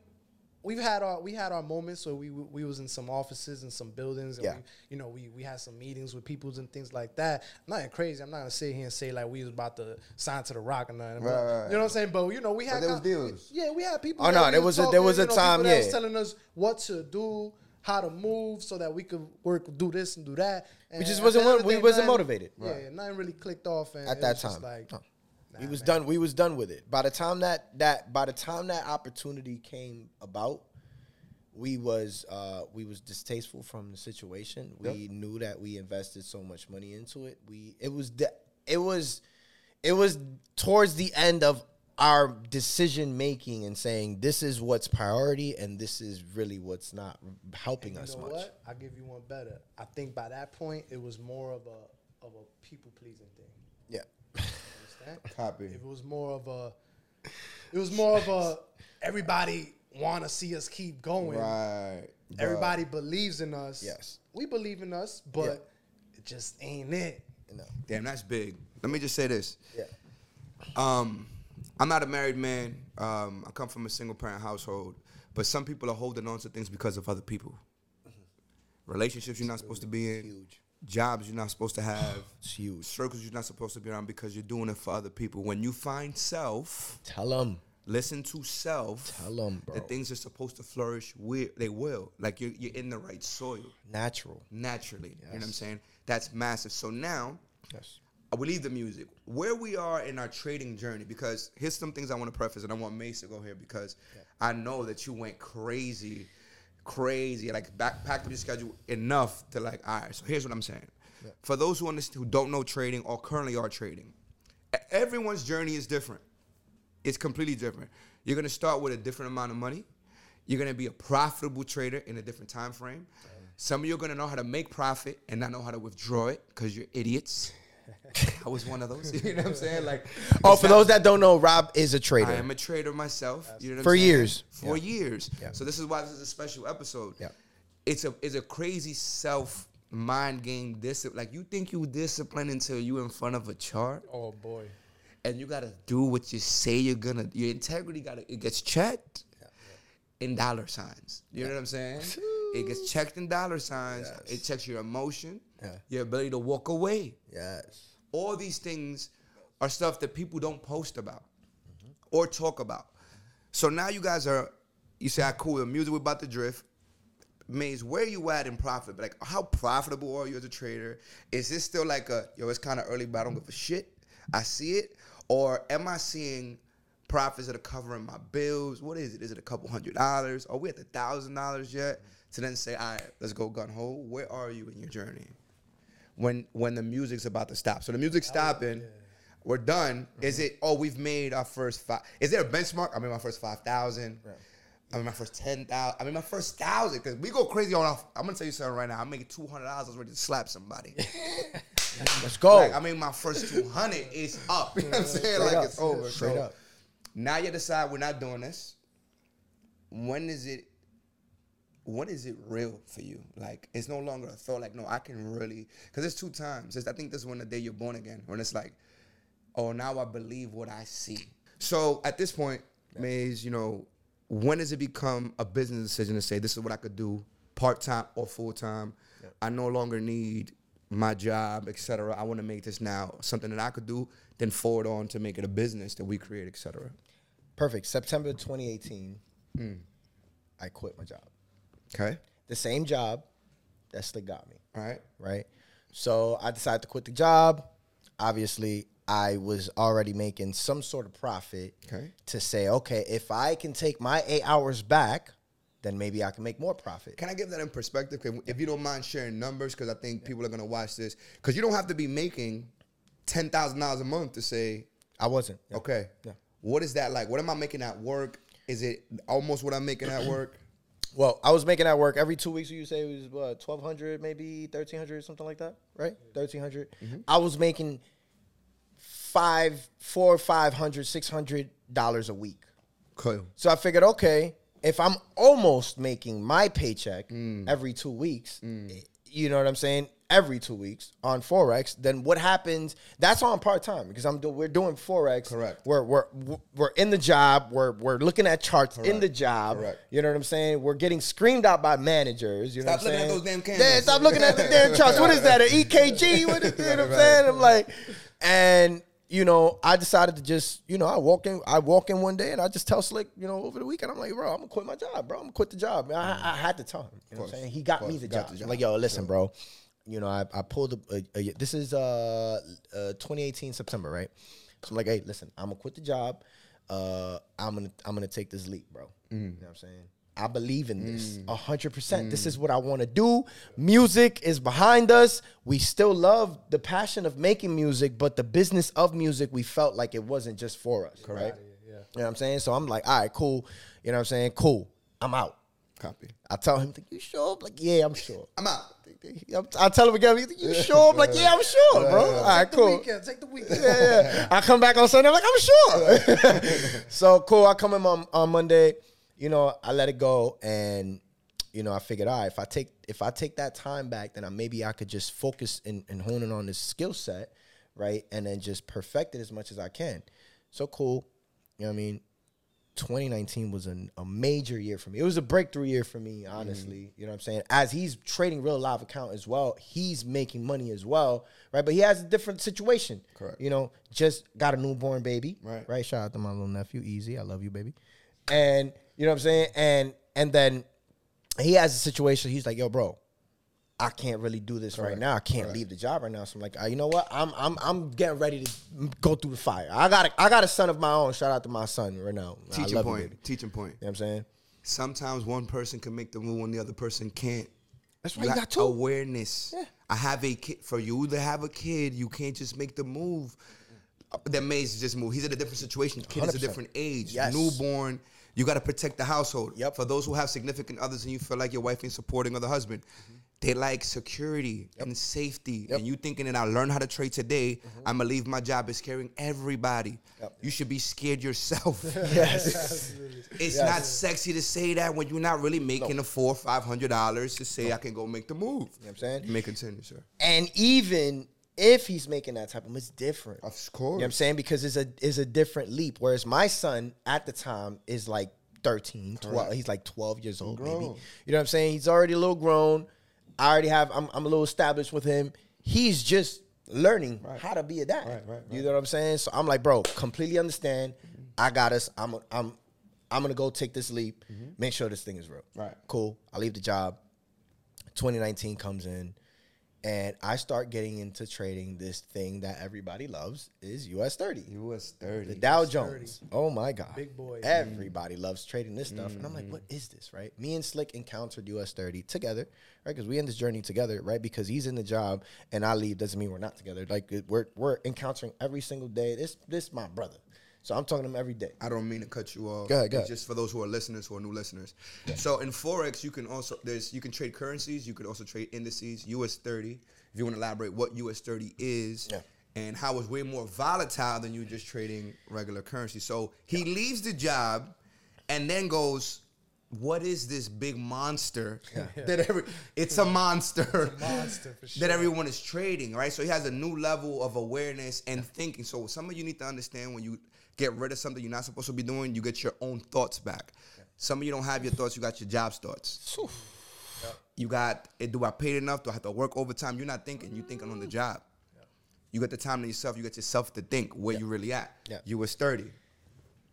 we've had our we had our moments where we we was in some offices and some buildings and Yeah. we, you know we we had some meetings with peoples and things like that. Nothing crazy. I'm not gonna sit here and say like we was about to sign to the rock or nothing. but- Right, right, You know what I'm saying? But you know we had there was deals. Yeah, we had people. Oh, no, there was was a- there was a know, time, people that was yeah. telling us what to do, how to move, so that we could work, do this and do that. And we just wasn't the end mo- of the we wasn't nothing- motivated. Yeah, nothing really clicked off. And at that time. like. We nah, was man. done. We was done with it. By the time that that by the time that opportunity came about, we was uh, we was distasteful from the situation. We knew that we invested so much money into it. We it was the, it was it was towards the end of our decision making and saying this is what's priority and this is really what's not helping us much. what? I'll give you one better. I think by that point it was more of a of a people pleasing thing. Yeah. Copy. It was more of a it was more of a everybody want to see us keep going. Right. Everybody believes in us. Yes. We believe in us, but it just ain't it. No. Damn, that's big. Let me just say this. Yeah. Um, I'm not a married man. Um, I come from a single parent household, but some people are holding on to things because of other people. Relationships you're not supposed to be in, Huge. Jobs you're not supposed to have, It's huge. circles you're not supposed to be around because you're doing it for other people. When you find self, Tell them. listen to self. Tell 'em, bro. The things are supposed to flourish. We, they will. Like you're, you're in the right soil Natural. naturally. You know what I'm saying? That's massive. So now Yes. I will leave the music. Where we are in our trading journey, because here's some things I want to preface, and I want Maze to go here because I know that you went crazy, crazy, like back packed up your schedule enough to like, all right. So here's what I'm saying. For those who understand, who don't know trading or currently are trading, everyone's journey is different. It's completely different. You're gonna start with a different amount of money. You're gonna be a profitable trader in a different time frame. Some of you are gonna know how to make profit and not know how to withdraw it because you're idiots. [laughs] I was one of those. [laughs] You know what I'm saying? Like, [laughs] Oh, for not- those that don't know, Rob is a trader. I am a trader myself. You know what I'm For saying? years. For Yeah. years. Yeah. So this is why this is a special episode. Yeah. It's a it's a crazy self mind game discipline. Like you think you discipline until you in front of a chart Oh boy. and you gotta do what you say you're gonna. Your integrity gotta it gets checked in dollar signs. You know what I'm saying? It gets checked in dollar signs. Yes. It checks your emotion, Yeah. your ability to walk away. yes. All these things are stuff that people don't post about or talk about. So now you guys are, you say, ah, cool, the music we're about to drift. Maze, where you at in profit? Like, how profitable are you as a trader? Is this still like a, yo, it's kind of early, but I don't give a shit? I see it. Or am I seeing profits that are covering my bills? What is it? Is it a couple hundred dollars? Are we at the thousand dollars yet? To then say, all right, let's go gun hole. Where are you in your journey? When when the music's about to stop. So the music's stopping. We're done. Mm-hmm. Is it? Oh, we've made our first five. Is there a benchmark? I made my first five thousand. I made my first ten thousand. I made my first thousand because we go crazy on. Our, I'm gonna tell you something right now. I'm making two hundred dollars. I was ready to slap somebody. [laughs] Let's go. Like I mean, my first two hundred is up. You know what I'm saying? Straight like up. it's over. Straight so up. now you decide we're not doing this. When is it? When is it real for you? Like it's no longer a thought. Like no, I can really because it's two times. It's, I think this is when the day you're born again. When it's like, oh, now I believe what I see. So at this point, Maze, you know, when does it become a business decision to say this is what I could do part time or full time? I no longer need my job, etc. I want to make this now something that I could do, then forward on to make it a business that we create, etc. Perfect. September 2018, mm. I quit my job. Okay. The same job that Slliq got me, All right. right? So I decided to quit the job. Obviously, I was already making some sort of profit Okay. to say, okay, if I can take my eight hours back, then maybe I can make more profit. Can I give that in perspective? 'Cause If you don't mind sharing numbers, because I think people are gonna watch this. Because you don't have to be making ten thousand dollars a month to say, I wasn't. Yeah. okay, Yeah. what is that like? What am I making at work? Is it almost what I'm making at work? Well, I was making that work every two weeks. You say it was what twelve hundred, maybe thirteen hundred, something like that, right? Thirteen Mm-hmm. I was making five, four, five hundred, six hundred dollars a week. Cool. So I figured, okay, if I'm almost making my paycheck Mm. every two weeks, you know what I'm saying? Every two weeks on forex, then what happens? That's on part time because I'm do, we're doing forex. Correct. We're we're we're in the job. We're we're looking at charts in the job. Correct. You know what I'm saying? We're getting screamed out by managers. You know Stop what I'm looking at saying? those damn Yeah, stop looking at the damn charts. What is that? An EKG? What is, you know what I'm saying? I'm like, and you know, I decided to just, you know, I walk in, I walk in one day and I just tell Slliq, you know, over the weekend, I'm like, bro, I'm gonna quit my job, bro. I'm gonna quit the job. I, I had to tell him. You know what I'm saying? He got me the got job. the job. Like, yo, listen, bro. You know, I, I pulled a, a, a- this is uh, uh 2018 September, right? So I'm like, hey, listen, I'm gonna quit the job. Uh, I'm gonna I'm gonna take this leap, bro. You know what I'm saying? I believe in this a hundred percent. This is what I want to do. Music is behind us. We still love the passion of making music, but the business of music, we felt like it wasn't just for us, right? Yeah. You know what I'm saying? So I'm like, all right, cool. You know what I'm saying? Cool. I'm out. Copy. I tell him, like, you sure? I'm like, yeah, I'm sure. I'm out. I tell him again, you sure? I'm like, yeah, I'm sure, bro. All right, Take the cool. weekend. Take the weekend. Yeah, yeah. I come back on Sunday. I'm like, I'm sure. [laughs] so cool. I come in on, on Monday. You know, I let it go, and you know, I figured, all right, if I take if I take that time back, then I, maybe I could just focus and, and hone in on this skill set, right, and then just perfect it as much as I can. So cool. You know what I mean? 2019 was an, a major year for me. It was a breakthrough year for me, mm-hmm. honestly. You know what I'm saying? As he's trading real live account as well, he's making money as well, right? But he has a different situation. Correct. You know, just got a newborn baby. Right. Right. Shout out to my little nephew, Easy. I love you, baby. And you know what I'm saying? And and then he has a situation, he's like, yo, bro, I can't really do this right now. I can't leave the job right now. So I'm like, uh, you know what? I'm I'm I'm getting ready to go through the fire. I got a, I got a son of my own. Shout out to my son right now. Teaching love you, point. Teaching point. You know what I'm saying? Sometimes one person can make the move when the other person can't. That's why you got two. awareness. Yeah. I have a kid. For you to have a kid, you can't just make the move. Uh, That Maze just move. He's in a different situation. Kid is a different age. Yes. Newborn. You got to protect the household. Yep. For those who have significant others and you feel like your wife ain't supporting or the husband, they like security and safety. Yep. And you thinking that I learn how to trade today, mm-hmm. I'm gonna leave my job is carrying everybody. Yep. You should be scared yourself. [laughs] [laughs] Yes. It's not sexy to say that when you're not really making a four, or five hundred dollars to say I can go make the move. You know what I'm saying? You may continue, sir. and even if he's making that type of move, it's different. Of You course. know what I'm saying? Because it's a it's a different leap. Whereas my son at the time is like 13, 12. He's like 12 years old, maybe. You know what I'm saying? He's already a little grown. I already have I'm I'm a little established with him. He's just learning how to be a dad. Right, right, You know what I'm saying? So I'm like, bro, completely understand. Mm-hmm. I got us. I'm I'm I'm gonna go take this leap. Mm-hmm. Make sure this thing is real. Right. Cool. I leave the job. 2019 comes in and I start getting into trading this thing that everybody loves is US 30. US thirty. The Dow Jones. Oh my God. Big boy. Everybody loves trading this stuff. And I'm like, mm-hmm. what is this, right? Me and Slliq encountered US 30 together, right? Because we in this journey together, right? Because he's in the job and I leave doesn't mean we're not together. Like we're we're encountering every single day. This this my brother. So I'm talking to him every day. I don't mean to cut you off. Go ahead, go ahead. Just for those who are listeners, who are new listeners. So in forex, you can also there's you can trade currencies. You could also trade indices. US thirty. If you want to elaborate what US thirty is. Yeah. And how it's way more volatile than you just trading regular currency. So he leaves the job and then goes, What is this big monster [laughs] that every it's a monster, monster for [laughs] that everyone is trading, right? So he has a new level of awareness and thinking. So some of you need to understand when you get rid of something you're not supposed to be doing, you get your own thoughts back. Some of you don't have your thoughts, you got your job's thoughts. You got, eh, do I pay enough? Do I have to work overtime? You're not thinking, you're thinking on the job. You got the time to yourself, you got yourself to think where you really at. Yeah. US 30.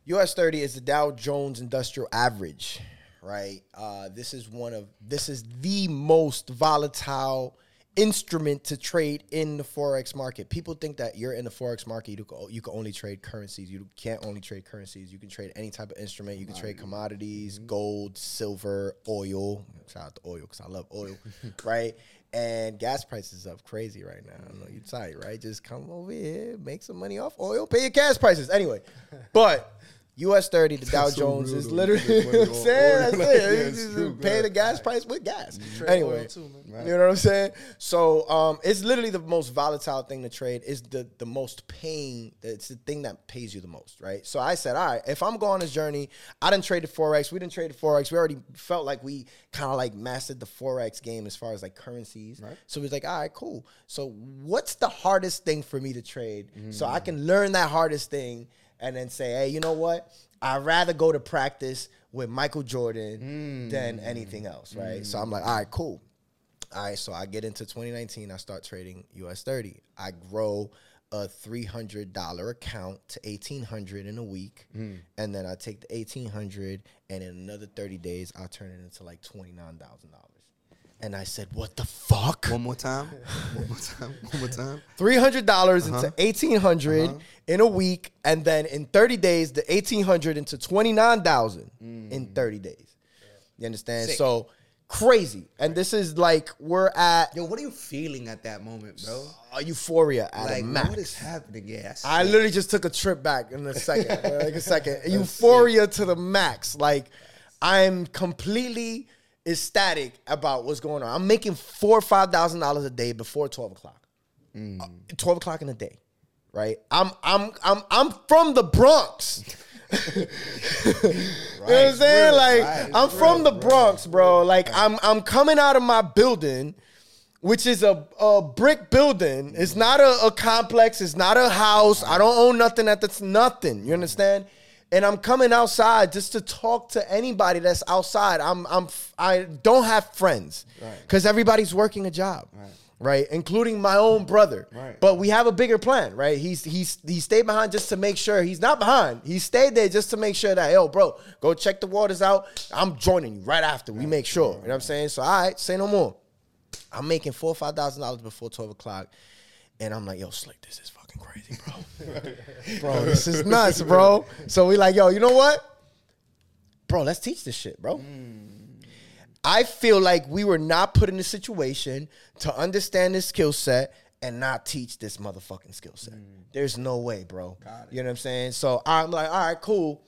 US 30 is the Dow Jones Industrial Average, right? Uh, this is one of this is the most volatile instrument to trade in the forex market. People think that you're in the forex market, you can, you can only trade currencies. You can't only trade currencies. You can trade any type of instrument. You can trade commodities, mm-hmm. gold, silver, oil. Shout out to oil because I love oil, [laughs] right? And gas prices up crazy right now. I know you're tight, right? Just come over here, make some money off oil, pay your gas prices. Anyway, but US 30, the [laughs] Dow so Jones is literally, You [laughs] know what I'm saying? That's Like, it. [laughs] yeah, You it's true, pay the gas price with gas. Trade Anyway, too, you know what I'm saying? So um, it's literally the most volatile thing to trade. Is the the most paying. It's the thing that pays you the most, right? So I said, all right, if I'm going on this journey, I didn't trade the forex. We didn't trade the forex. We already felt like we kind of like mastered the forex game as far as like currencies. Right. So we was like, all right, cool. So what's the hardest thing for me to trade so I can learn that hardest thing and then say, hey, you know what? I'd rather go to practice with Michael Jordan than hmm. anything else, right? Hmm. So I'm like, all right, cool. All right, so I get into 2019. I start trading US 30. I grow a $300 account to 1800 in a week, hmm. and then I take the 1800 and in another 30 days I'll turn it into like $29,000. And I said, "What the fuck?" One more time. One more time. One more time. [laughs] Three hundred dollars Uh-huh. into eighteen uh-huh. in a week, and then in thirty days, the eighteen hundred into twenty nine thousand mm. in thirty days. You understand? Sick. So crazy, and this is like we're at Yo, what are you feeling at that moment, bro? a euphoria at Like, a max. what is happening? Yes. I literally just took a trip back in a [laughs] second, like a second. Euphoria to the max. Like I'm completely ecstatic about what's going on. I'm making four or five thousand dollars a day before twelve o'clock. Mm. Uh, twelve o'clock in the day, right? I'm I'm I'm I'm from the Bronx. [laughs] you know what I'm saying? Like right, I'm from the Bronx, bro. Like I'm I'm coming out of my building which is a, a brick building. It's not a, a complex. It's not a house. I don't own nothing at that that's nothing. You understand? And I'm coming outside just to talk to anybody that's outside. I'm I'm I don't have friends because everybody's working a job. Right. including my own brother. Right. But we have a bigger plan, right? He's he's he stayed behind just to make sure he's not behind. He stayed there just to make sure that, yo, bro, go check the waters out. I'm joining you right after. We make sure. You know what I'm saying? So all right, say no more. I'm making four or five thousand dollars before twelve o'clock, and I'm like, yo, Slliq, this is fucking crazy, bro. [laughs] bro, this is nuts, bro. So we like, yo, you know what, bro? Let's teach this shit, bro. Mm. I feel like we were not put in a situation to understand this skill set and not teach this motherfucking skill set. Mm. There's no way, bro. You know what I'm saying? So I'm like, all right, cool.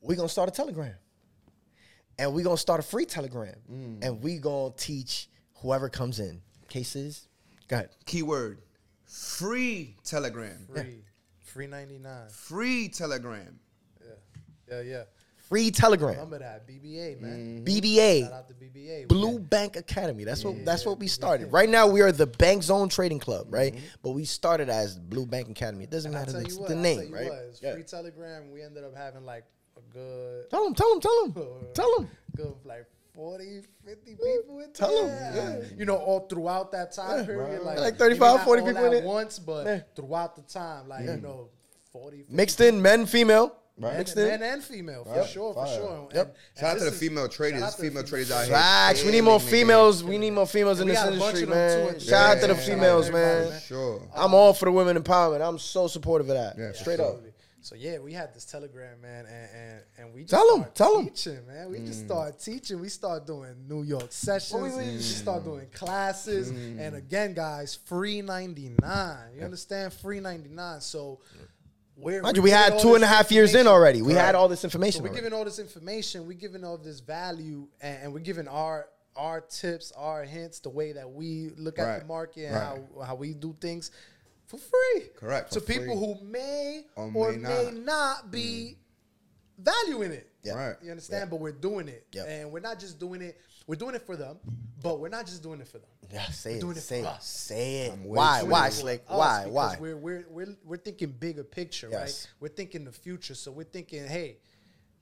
We're gonna start a telegram. And we're gonna start a free telegram. Mm. And we gonna teach whoever comes in. Cases. Go ahead. Keyword: free Telegram. Free, free ninety nine. Free Telegram. Yeah, yeah. Yeah. Free telegram. Remember that BBA man. Mm-hmm. BBA. Shout out to BBA. Blue Bank Academy. That's what that's what we started. Right now we are the Bank Zone Trading Club, right? Mm-hmm. But we started as Blue Bank Academy. It doesn't And I matter tell the, you what, the I name, tell you right? what, it's Yeah. free Telegram. We ended up having like a good, Tell them, tell them, tell them, [laughs] tell them. good like 40, 50 people in Tell 'em, there. You know, all throughout that time period, like Like maybe 35, not 40 all people in at it. once, but Yeah. throughout the time, like you know, 40, 50 Mixed in men, female. Men, Mixed in. men and female, for sure, for sure. Yep. and Shout out to the female traders. shout out the Female female traders out here. Facts. We need more females. We need more females in this got a bunch industry, of them too man. Shout out to the females, shout out to everybody, man. man. Sure. I'm all for the women empowerment. I'm so supportive of that. Yeah, Straight up. Absolutely. So yeah, we had this telegram, man, and and, and we just Tell 'em, start tell 'em. teaching, man. We just start teaching. We start doing New York sessions. we- we start doing classes, and again, guys, free ninety nine. You understand? Free ninety nine. So we're Mind you, we're we had all two and a this half years in already. We had all this So information. we're already. giving all this information. We're giving all this value, and, and we're giving our our tips, our hints, the way that we look at the market and Right. how how we do things for free. Correct, To people who may Or or, may may, not. not. be mm. valuing it. Yeah. Right. You understand? But we're doing it, Yep. and we're not just doing it. We're doing it for them, but we're not just doing it for them. Yeah, say doing it. it Say for it. us. Say it. Why? Why. Slliq? Why? Why? We're, we're we're we're thinking bigger picture, Yes. right? We're thinking the future. So we're thinking, hey,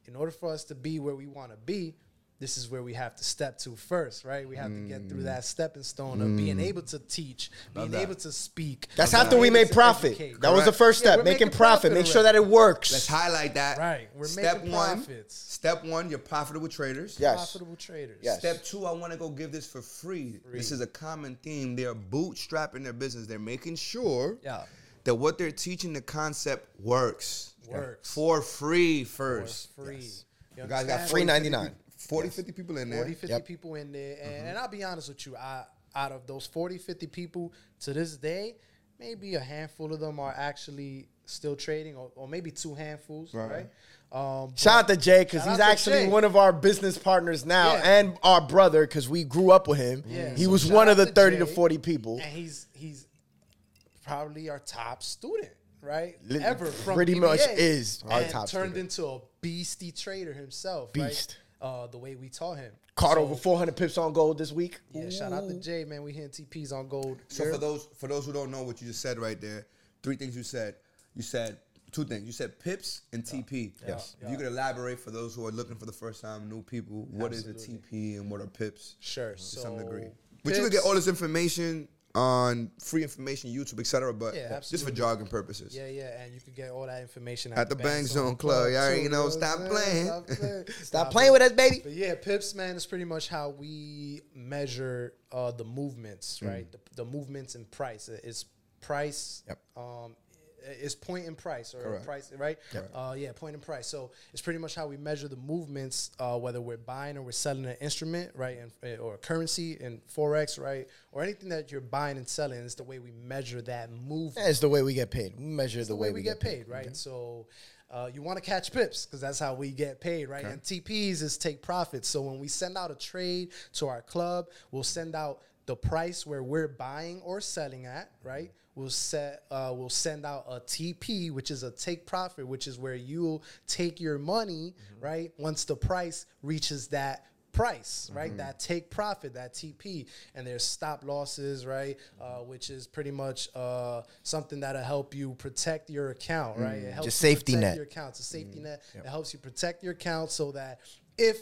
in order for us to be where we want to be, this is where we have to step to first, right? We have to get Mm. through that stepping stone of being able to teach, being that. able to speak. That's being after we able made profit. educate. That was the first step. we're making making profit. profit Make sure that it works. Let's highlight that. Right. We're Step making one. profits. Step one. You're profitable traders. Yes. Profitable traders. Yes. Step two, I want to go give this for free. This is a common theme. They're bootstrapping their business. They're making sure Yeah. that what they're teaching, the concept works. Works. For free For first. free. Yes. You You guys got? Free 99. 50 40, 50 people in there. 40, 50 Yep. people in there. And, and I'll be honest with you, I, out of those 40, 50 people to this day, maybe a handful of them are actually still trading, or, or maybe two handfuls, Right. right? Um, Shout out to Jay because he's actually Jay. one of our business partners now Yeah. and our brother because we grew up with him. Yeah, He so was one of the to 30 to Jay. 40 people. and he's he's probably our top student, right? Ever from pretty BBA, much is our and top turned student. into a beastie trader himself, Beast. right? Uh, the way we taught him. Caught So, over 400 pips on gold this week. Yeah, shout out to Jay, man. We hitting TPs on gold. So for those for those who don't know what you just said right there, three things you said. You said two things. You said pips and TP. Yes. If you could elaborate for those who are looking for the first time, new people, what is a TP and what are pips? Sure. To so some degree. But you could get all this information on free information, YouTube, etc. But Yeah, just for jargon purposes. Yeah, yeah, and you can get all that information At the Bank Zone Club. Y'all already know, [laughs] stop playing. Stop playing. Stop playing with us, baby. But yeah, pips, man, is pretty much how we measure uh, the movements, Mm. right? The, the movements in price. It's price. Yep. Um, it's point in price or Correct. price, right? Uh, yeah, point in price. So it's pretty much how we measure the movements, uh, whether we're buying or we're selling an instrument, right, and, or a currency in forex, right, or anything that you're buying and selling. Is the way we measure that movement That's the way we get paid. We measure it's the, the way we get paid, right? So uh, you want to catch pips because that's how we get paid, right? And TPs is take profits. So when we send out a trade to our club, we'll send out the price where we're buying or selling at, right? We'll set uh, we'll send out a TP, which is a take profit, which is where you'll take your money, right? Once the price reaches that price, right? That take profit, that TP, and there's stop losses, right? Uh, which is pretty much uh, something that'll help you protect your account, right? It helps Just you safety net. Your account, it's a safety net. It helps you protect your account so that if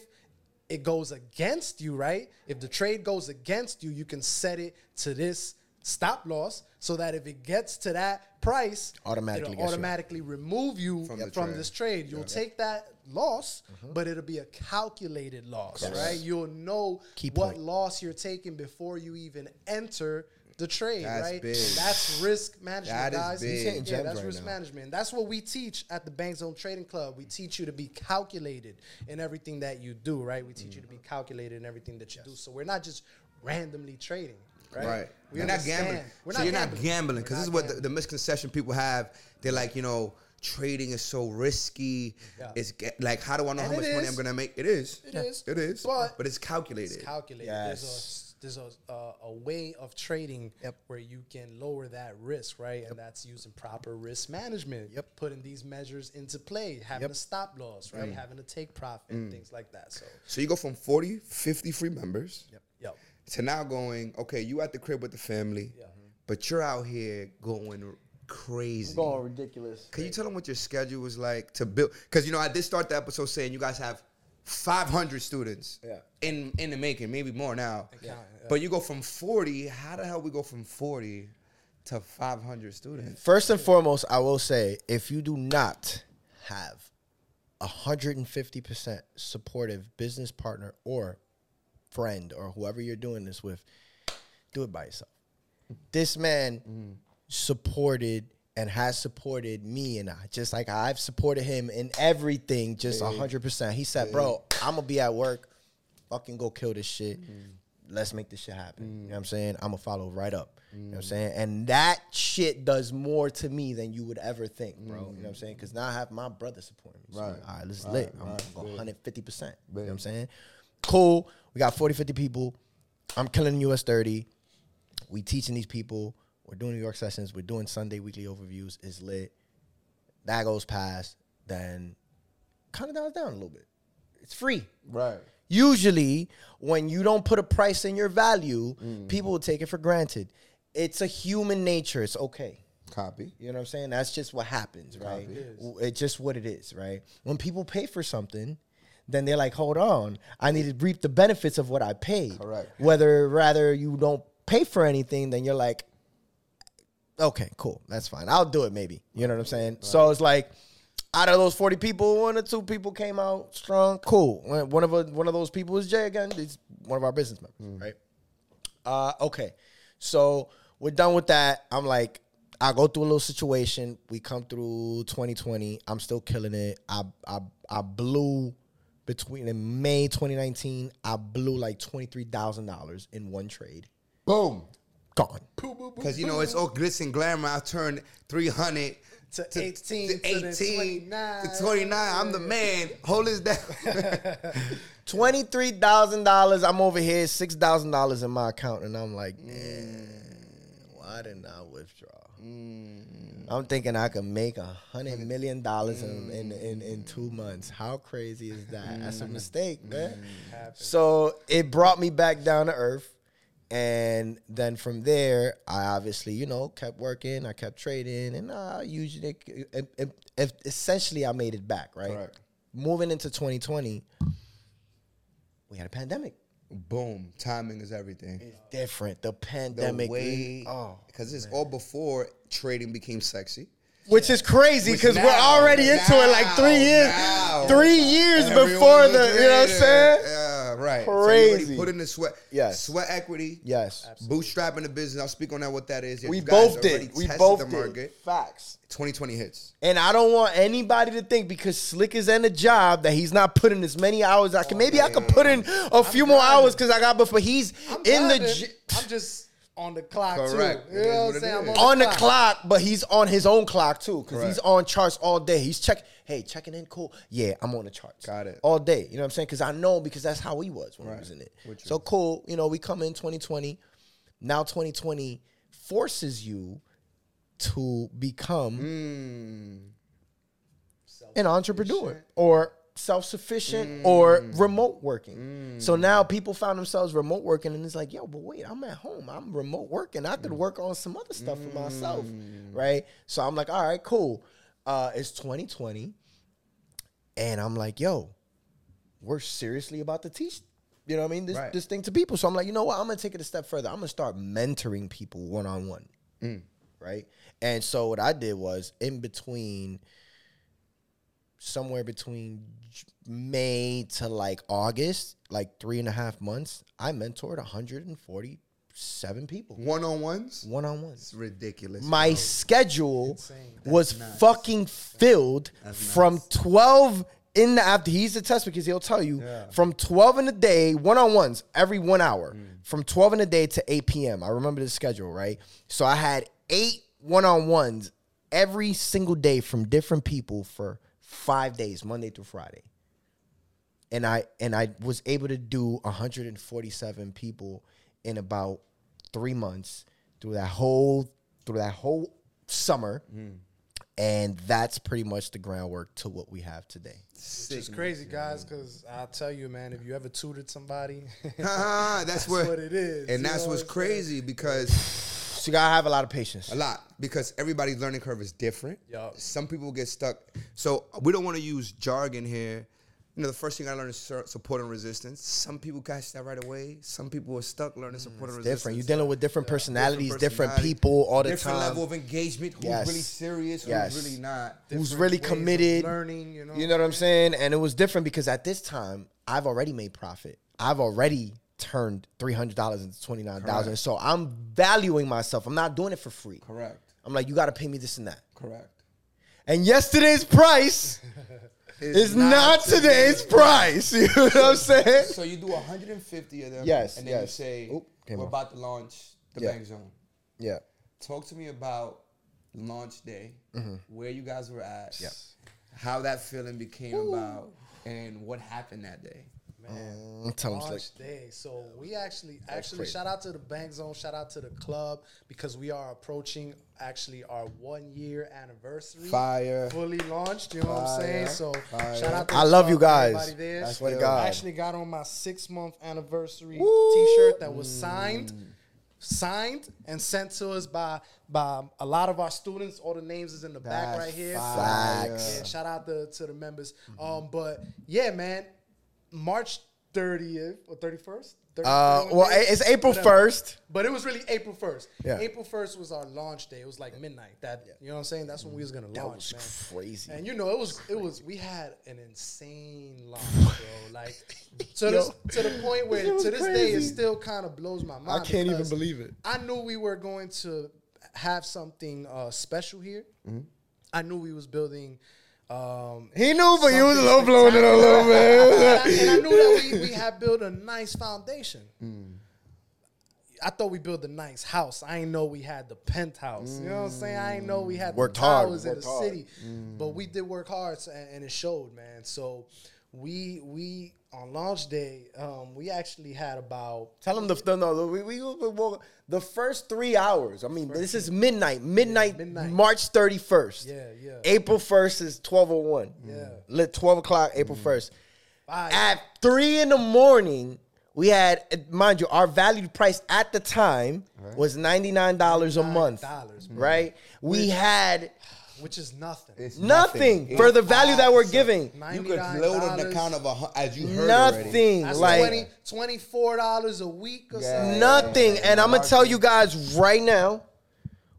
it goes against you, right? If the trade goes against you, you can set it to this stop loss so that if it gets to that price, Automatically it'll gets you automatically remove you From from, trade. this trade. You'll take that loss, mm-hmm. but it'll be a calculated loss, Yes. right? You'll know Key what point. loss you're taking before you even enter the trade, That's right? big. That's risk management, That is guys. Yeah, that's right risk now. management. That's what we teach at the Bank Zone Trading Club. We teach you to be calculated in everything that you do, right? We teach you to be calculated in everything that you do. So we're not just randomly trading, right? Right. We you're not gambling. We're so not you're gambling. not gambling because this is what the, the misconception people have. They're like, you know, trading is so risky. Yeah. It's get, like, how do I know And how much it money. I'm gonna make? It is. It is. It is. But- but it's calculated. It's calculated. Yes. There's a there's a, uh, a way of trading Yep. where you can lower that risk, right? And that's using proper risk management. Yep. Putting these measures into play, having Yep. a stop loss, right? Having to take profit, and things like that. So, so you go from 40, 50 free members Yep. yep. To now going, okay, you at the crib with the family, Yeah. Mm-hmm. but you're out here going crazy. Going ridiculous. Can you tell them what your schedule was like to build? Because you know, I did start the episode saying you guys have 500 students Yeah. in in the making, maybe more now. Yeah. Yeah. But you go from 40. How the hell we go from 40 to 500 students? First and foremost, I will say if you do not have a 150% supportive business partner or friend or whoever you're doing this with, do it by yourself. This man supported and has supported me and I, just like I've supported him in everything, just a 100%. He said, Bro, I'm gonna be at work, fucking go kill this shit. Mm. Let's make this shit happen. You know mm. what I'm saying? I'm gonna follow right up. You know what I'm mm. saying? And that shit does more to me than you would ever think, bro. You know what I'm saying? Because now I have my brother supporting me. So, Right. all right, let's Right, lit. I'm right, gonna go 150%. You know what I'm saying? Cool. We got 40, 50 people. I'm killing US 30. We teaching these people. We're doing New York sessions. We're doing Sunday weekly overviews. It's lit. That goes past. Then kind of dials down a little bit. It's free. Right. Usually, when you don't put a price in your value, Mm. people will take it for granted. It's a human nature. It's okay. Copy. You know what I'm saying? That's just what happens, right? It. It's just what it is, right? When people pay for something, then they're like, hold on, I need to reap the benefits of what I paid. Correct. Whether rather you don't pay for anything, then you're like, okay, cool, that's fine. I'll do it maybe. You know what I'm saying? So it's like, out of those 40 people, one or two people came out strong. Cool. One of a, one of those people is Jay again. He's one of our business members, right? Uh, okay. So we're done with that. I'm like, I go through a little situation. We come through 2020. I'm still killing it. I I I blew between in May 2019. I blew like twenty three thousand dollars in one trade. Boom. gone. Because you know it's all glitz and glamour. I turned three hundred To 18, to then 29. to twenty nine. I'm the man. Hold this down. [laughs] Twenty three thousand dollars. I'm over here, six thousand dollars in my account, and I'm like, man, why didn't I withdraw? Mm. I'm thinking I could make a hundred million dollars in, in, mm. in in two months. How crazy is that? That's a mm. mistake, man. So it brought me back down to earth. And then from there, I obviously, you know, kept working. I kept trading, and I usually, it, it, it- essentially, I made it back. Right. Correct. Moving into 2020, we had a pandemic. Boom. Timing is everything. It's different. The The pandemic, way, oh, because it's all before trading became sexy. which is crazy because we're now- already into it like three years, now, three years before the, you know what I'm saying? Yeah, right. So Crazy. put in the sweat. Yes. Sweat equity. Yes, Bootstrapping the business. I'll speak on that. What that is. Yeah, we you guys both did. We both the did. market. Facts. 2020 hits. And I don't want anybody to think because Slliq is in a job that he's not putting as many hours. I can oh, maybe I could put in a few more hours because I got before he's I'm in the grinding. gy- I'm just on the clock Correct. too. You is know what what I'm saying? I'm is. on the clock, but he's on his own clock too because he's on charts all day. He's check. Hey, checking in, cool. Yeah, I'm on the charts. Got it. All day. You know what I'm saying? Because I know because that's how he was when he was in it. With you. So cool. You know, we come in 2020. Now 2020 forces you to become Mm. an entrepreneur or self-sufficient mm. or remote working. Mm. So now people found themselves remote working and it's like, yo, but wait, I'm at home. I'm remote working. I could mm. work on some other stuff for myself. Right. So I'm like, all right, cool. Uh, it's 2020. And I'm like, yo, we're seriously about to teach, you know what I mean? This, Right. this thing to people. So I'm like, you know what? I'm gonna take it a step further. I'm gonna start mentoring people one on one. Right. And so what I did was in between somewhere between May to like August, like three and a half months, I mentored 147 people One on ones. one on ones. It's ridiculous. My schedule was nuts. fucking filled That's from nuts. 12 in the after. He's the test because he'll tell you Yeah. from 12 in the day, one on ones, every one hour, Mm. from 12 in the day to 8 p.m. I remember the schedule, right? So I had eight one on ones every single day from different people for five days, Monday through Friday. And I and I was able to do 147 people in about three months through that whole through that whole summer. And that's pretty much the groundwork to what we have today. Which is crazy, guys, because I'll tell you, man, if you ever tutored somebody, [laughs] Ah, that's, that's what, what it is. and that's know what's what crazy because So you gotta have a lot of patience. a lot because everybody's learning curve is different. Yup. Some people get stuck. So we don't want to use jargon here. You know, the first thing I learned is support and resistance. Some people catch that right away. Some people are stuck learning mm, support and resistance. Different. You're dealing with different personalities, different, personality, people all the different time. Different level of engagement. Who's Yes. really serious? Who's Yes. really not? Who's really committed? learning, you know. You know what I'm saying? And it was different because at this time, I've already made profit. I've already turned three hundred dollars into twenty nine thousand. So I'm valuing myself. I'm not doing it for free. Correct. I'm like, you got to pay me this and that. Correct. And yesterday's price [laughs] is not today's price. [laughs] You know what I'm saying? So you do 150 of them. Yes, And then yes. you say, Oop, we're about to launch the Yeah. bank zone. Yeah. Talk to me about launch day, where you guys were at, Mm-hmm. How that feeling became about, and what happened that day. Mm, tell 'em, Slliq. launch day. So we actually, actually, crazy. shout out to the Bank Zone, shout out to the club because we are approaching actually our one year anniversary. Fire. Fully launched, you know what I'm saying? So Fire. shout out to I love you guys. I swear to I actually got on my six month anniversary T-shirt that was signed, signed and sent to us by by a lot of our students. All the names is in the back right here. Facts. Yeah, shout out to, to the members. Um, but yeah, man, March 30th or 31st. 30, Uh, well, days, it's April whatever. 1st. But it was really April 1st. Yeah. April 1st was our launch day. It was like midnight. That you know what I'm saying? That's when we was gonna launch. That launch, was man. crazy. And you know, it was it was we had an insane [laughs] launch, bro. Like to this to the point where to this day it still kind of blows my mind. I can't even believe it. I knew we were going to have something uh, special here. Mm-hmm. I knew we was building. Um, He knew, but he was low blowing it a [laughs] little bit. and I knew that we, we had built a nice foundation. I thought we built a nice house. I didn't know we had the penthouse. You know what I'm saying? I didn't know we had Worked the hard, towers in worked the hard. city. But we did work hard, and, and it showed, man. So we we on launch day, um, we actually had about Tell them the no, no we, we, the first three hours. I mean, this is midnight, midnight, midnight. March thirty first. Yeah, yeah. April first is twelve oh one. Yeah. Mm-hmm. lit twelve o'clock, April mm-hmm. first. five. At three in the morning, we had, eh, mind you, our valued price at the time was ninety nine dollars a month. $99, man. Right? We had which is nothing. It's nothing It's for the value that we're giving. You could load an $99. account of a hun- as you heard already. Nothing. That's like twenty twenty-four dollars a week or Yeah. something. Nothing. And I'm gonna tell you guys right now,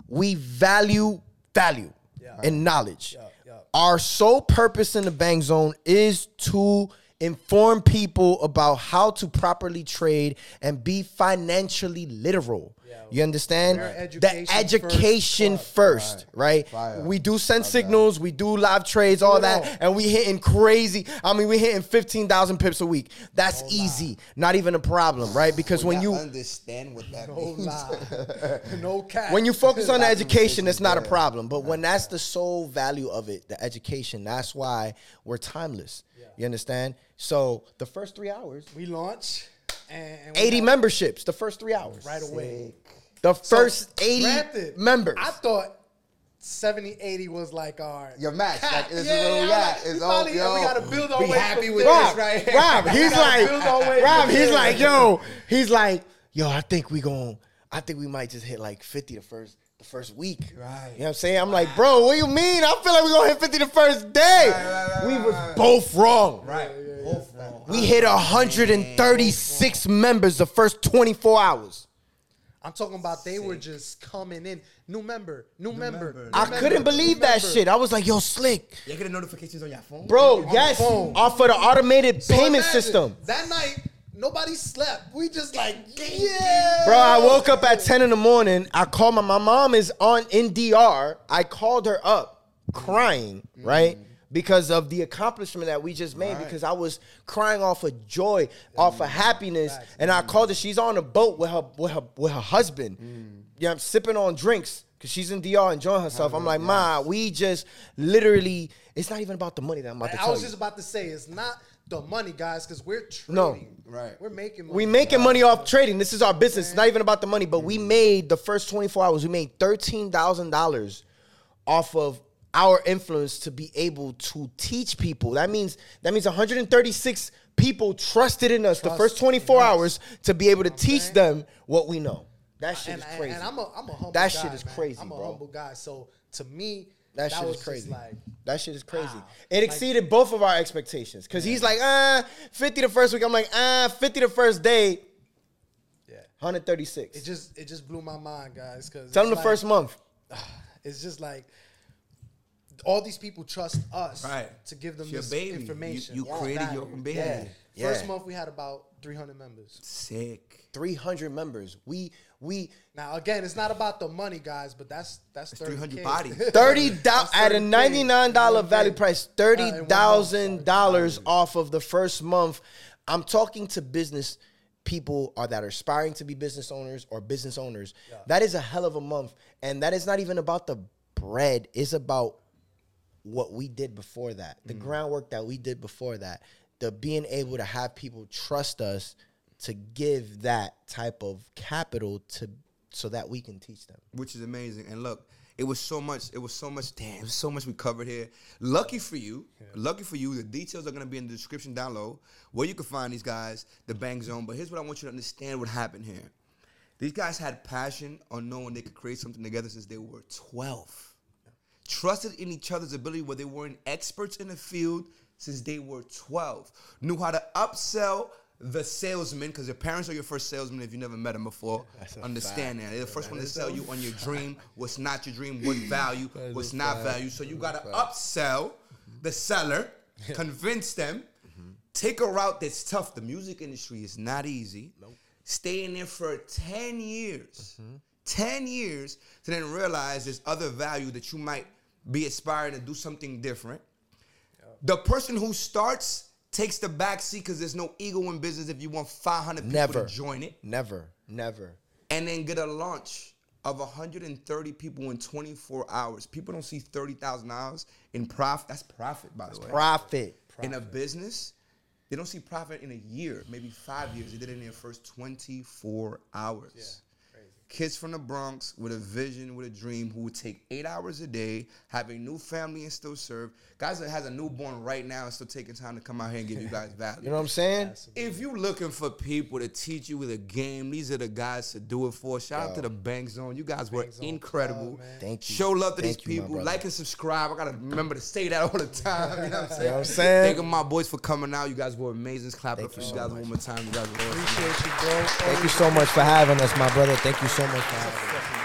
we value value Yeah. and knowledge. Yeah, yeah. Our sole purpose in the Bank Zone is to inform people about how to properly trade and be financially literal. Yeah. You understand? We're the education education first first, club. right? Fire. We do send signals, we do live trades, all that, all. and we hitting crazy. I mean, we hitting fifteen thousand pips a week. That's easy, not even a problem, right? Because when Y'all you understand what that No means. lie. [laughs] no cap. when you focus on [laughs] the education, it's not a problem. But when that's the sole value of it, the education, that's why we're timeless. You understand? So the first three hours, we launch and, and 80 had- memberships, the first three hours. right away. The So, first 80 granted, members. I thought 70, 80 was like our Your match, cap. like, this is Yeah, where we yeah, at. It's all- probably- yo, we gotta build our be way happy with there. this right here. Rob, [laughs] he's gotta build our way like, Rob, he's like, yo, he's like, yo, I think we gon' I think we might just hit like 50 the first the first week. Right. You know what I'm saying? I'm like, bro, what do you mean? I feel like we're gonna hit 50 the first day. Right, right, right, we right, was right. both wrong. Right. Both wrong. We hit 136 members the first 24 hours. I'm talking about they were just coming in. New member, new, member. member. new I member, couldn't believe new that member. shit. I was like, yo, Slliq. You get the notifications on your phone? Bro, On yes. the phone. Off of the automated So payment imagine, system. That night, nobody slept. We just like, [laughs] yeah. Bro, I woke up at 10 in the morning. I called my my mom is on NDR. I called her up crying, right? Because of the accomplishment that we just made, because I was crying off of joy, off of mm. happiness. And I called her. She's on a boat with her with her with her husband. Mm. Yeah, I'm sipping on drinks because she's in DR enjoying herself. I'm like, Ma, we just literally, it's not even about the money that I'm about to I tell was you. just about to say, it's not the money, guys, because we're trading. No. Right. We're making money. We making money off trading. This is our business. It's not even about the money, but we mm. made the first 24 hours, we made $13,000 off of our influence to be able to teach people. That means that means 136 people trusted in us the first 24 in hours to be able to teach them what we know. That shit and, is crazy. And, I'm a, I'm a humble That guy, shit is man. crazy, I'm a bro. humble guy. So to me, that, shit was is crazy. Like, that shit is crazy. wow. It Like- exceeded both of our expectations. Cause he's like, ah, 50 the first week. I'm like, ah, 50 the first day, yeah. 136. It just it just blew my mind, guys. Because Tell them the first month. [sighs] It's just like all these people trust us Right. to give them It's your this baby. Information. you Yeah. created your own baby. Yeah. Yeah. First month we had about 300 members. Sick. 300 members. We we Now again, it's not about the money, guys, but that's that's It's 30K. 300 bodies. [laughs] 30 do- at a $99 value price, Uh, in $30,000 sorry. off of the first month. I'm talking to business people or that are aspiring to be business owners or business owners. That is a hell of a month and that is not even about the bread, it's about what we did before that, the mm. groundwork that we did before that, the being able to have people trust us to give that type of capital to so that we can teach them. which is amazing. And look, it was so much. It was so much. Damn, it was so much we covered here. Lucky for you, lucky for you. The details are gonna be in the description down low, where you can find these guys, the Bank Zone. But here's what I want you to understand: what happened here. These guys had passion on knowing they could create something together since they were 12. Trusted in each other's ability where they weren't experts in the field since they were 12. Knew how to upsell the salesman because your parents are your first salesman if you never met them before. Understand that. They're the first one to sell you on your [laughs] dream, what's not your dream, what [clears throat] value, what's not value. So you got to upsell the seller, [laughs] convince them, take a route that's tough. The music industry is not easy. Stay in there for 10 years. 10 years to then realize there's other value that you might be aspiring to do something different. The person who starts takes the back seat because there's no ego in business if you want 500 people Never. to join it. Never, never. and then get a launch of 130 people in 24 hours. People don't see 30,000 hours in profit. That's profit, by the way. Profit. In a business, they don't see profit in a year, maybe five years. They did it in their first 24 hours. Kids from the Bronx with a vision, with a dream, who would take eight hours a day, have a new family and still serve. Guys that has a newborn right now and still taking time to come out here and give you guys [laughs] value. You know what I'm saying? If you're looking for people to teach you with a game, these are the guys to do it for. Shout out to the Bank Zone. You guys were Zone incredible. Club. Thank you. Show love to Thank these you, people. brother. Like and subscribe. I gotta remember to say that all the time. You know what I'm [laughs] saying? what I'm saying? Thank you, my boys, for coming out. You guys were amazing. Clap it up for you you so guys much. one more time. You guys were awesome. Appreciate you, bro. Thank you so much for having us, my brother. Thank you so much for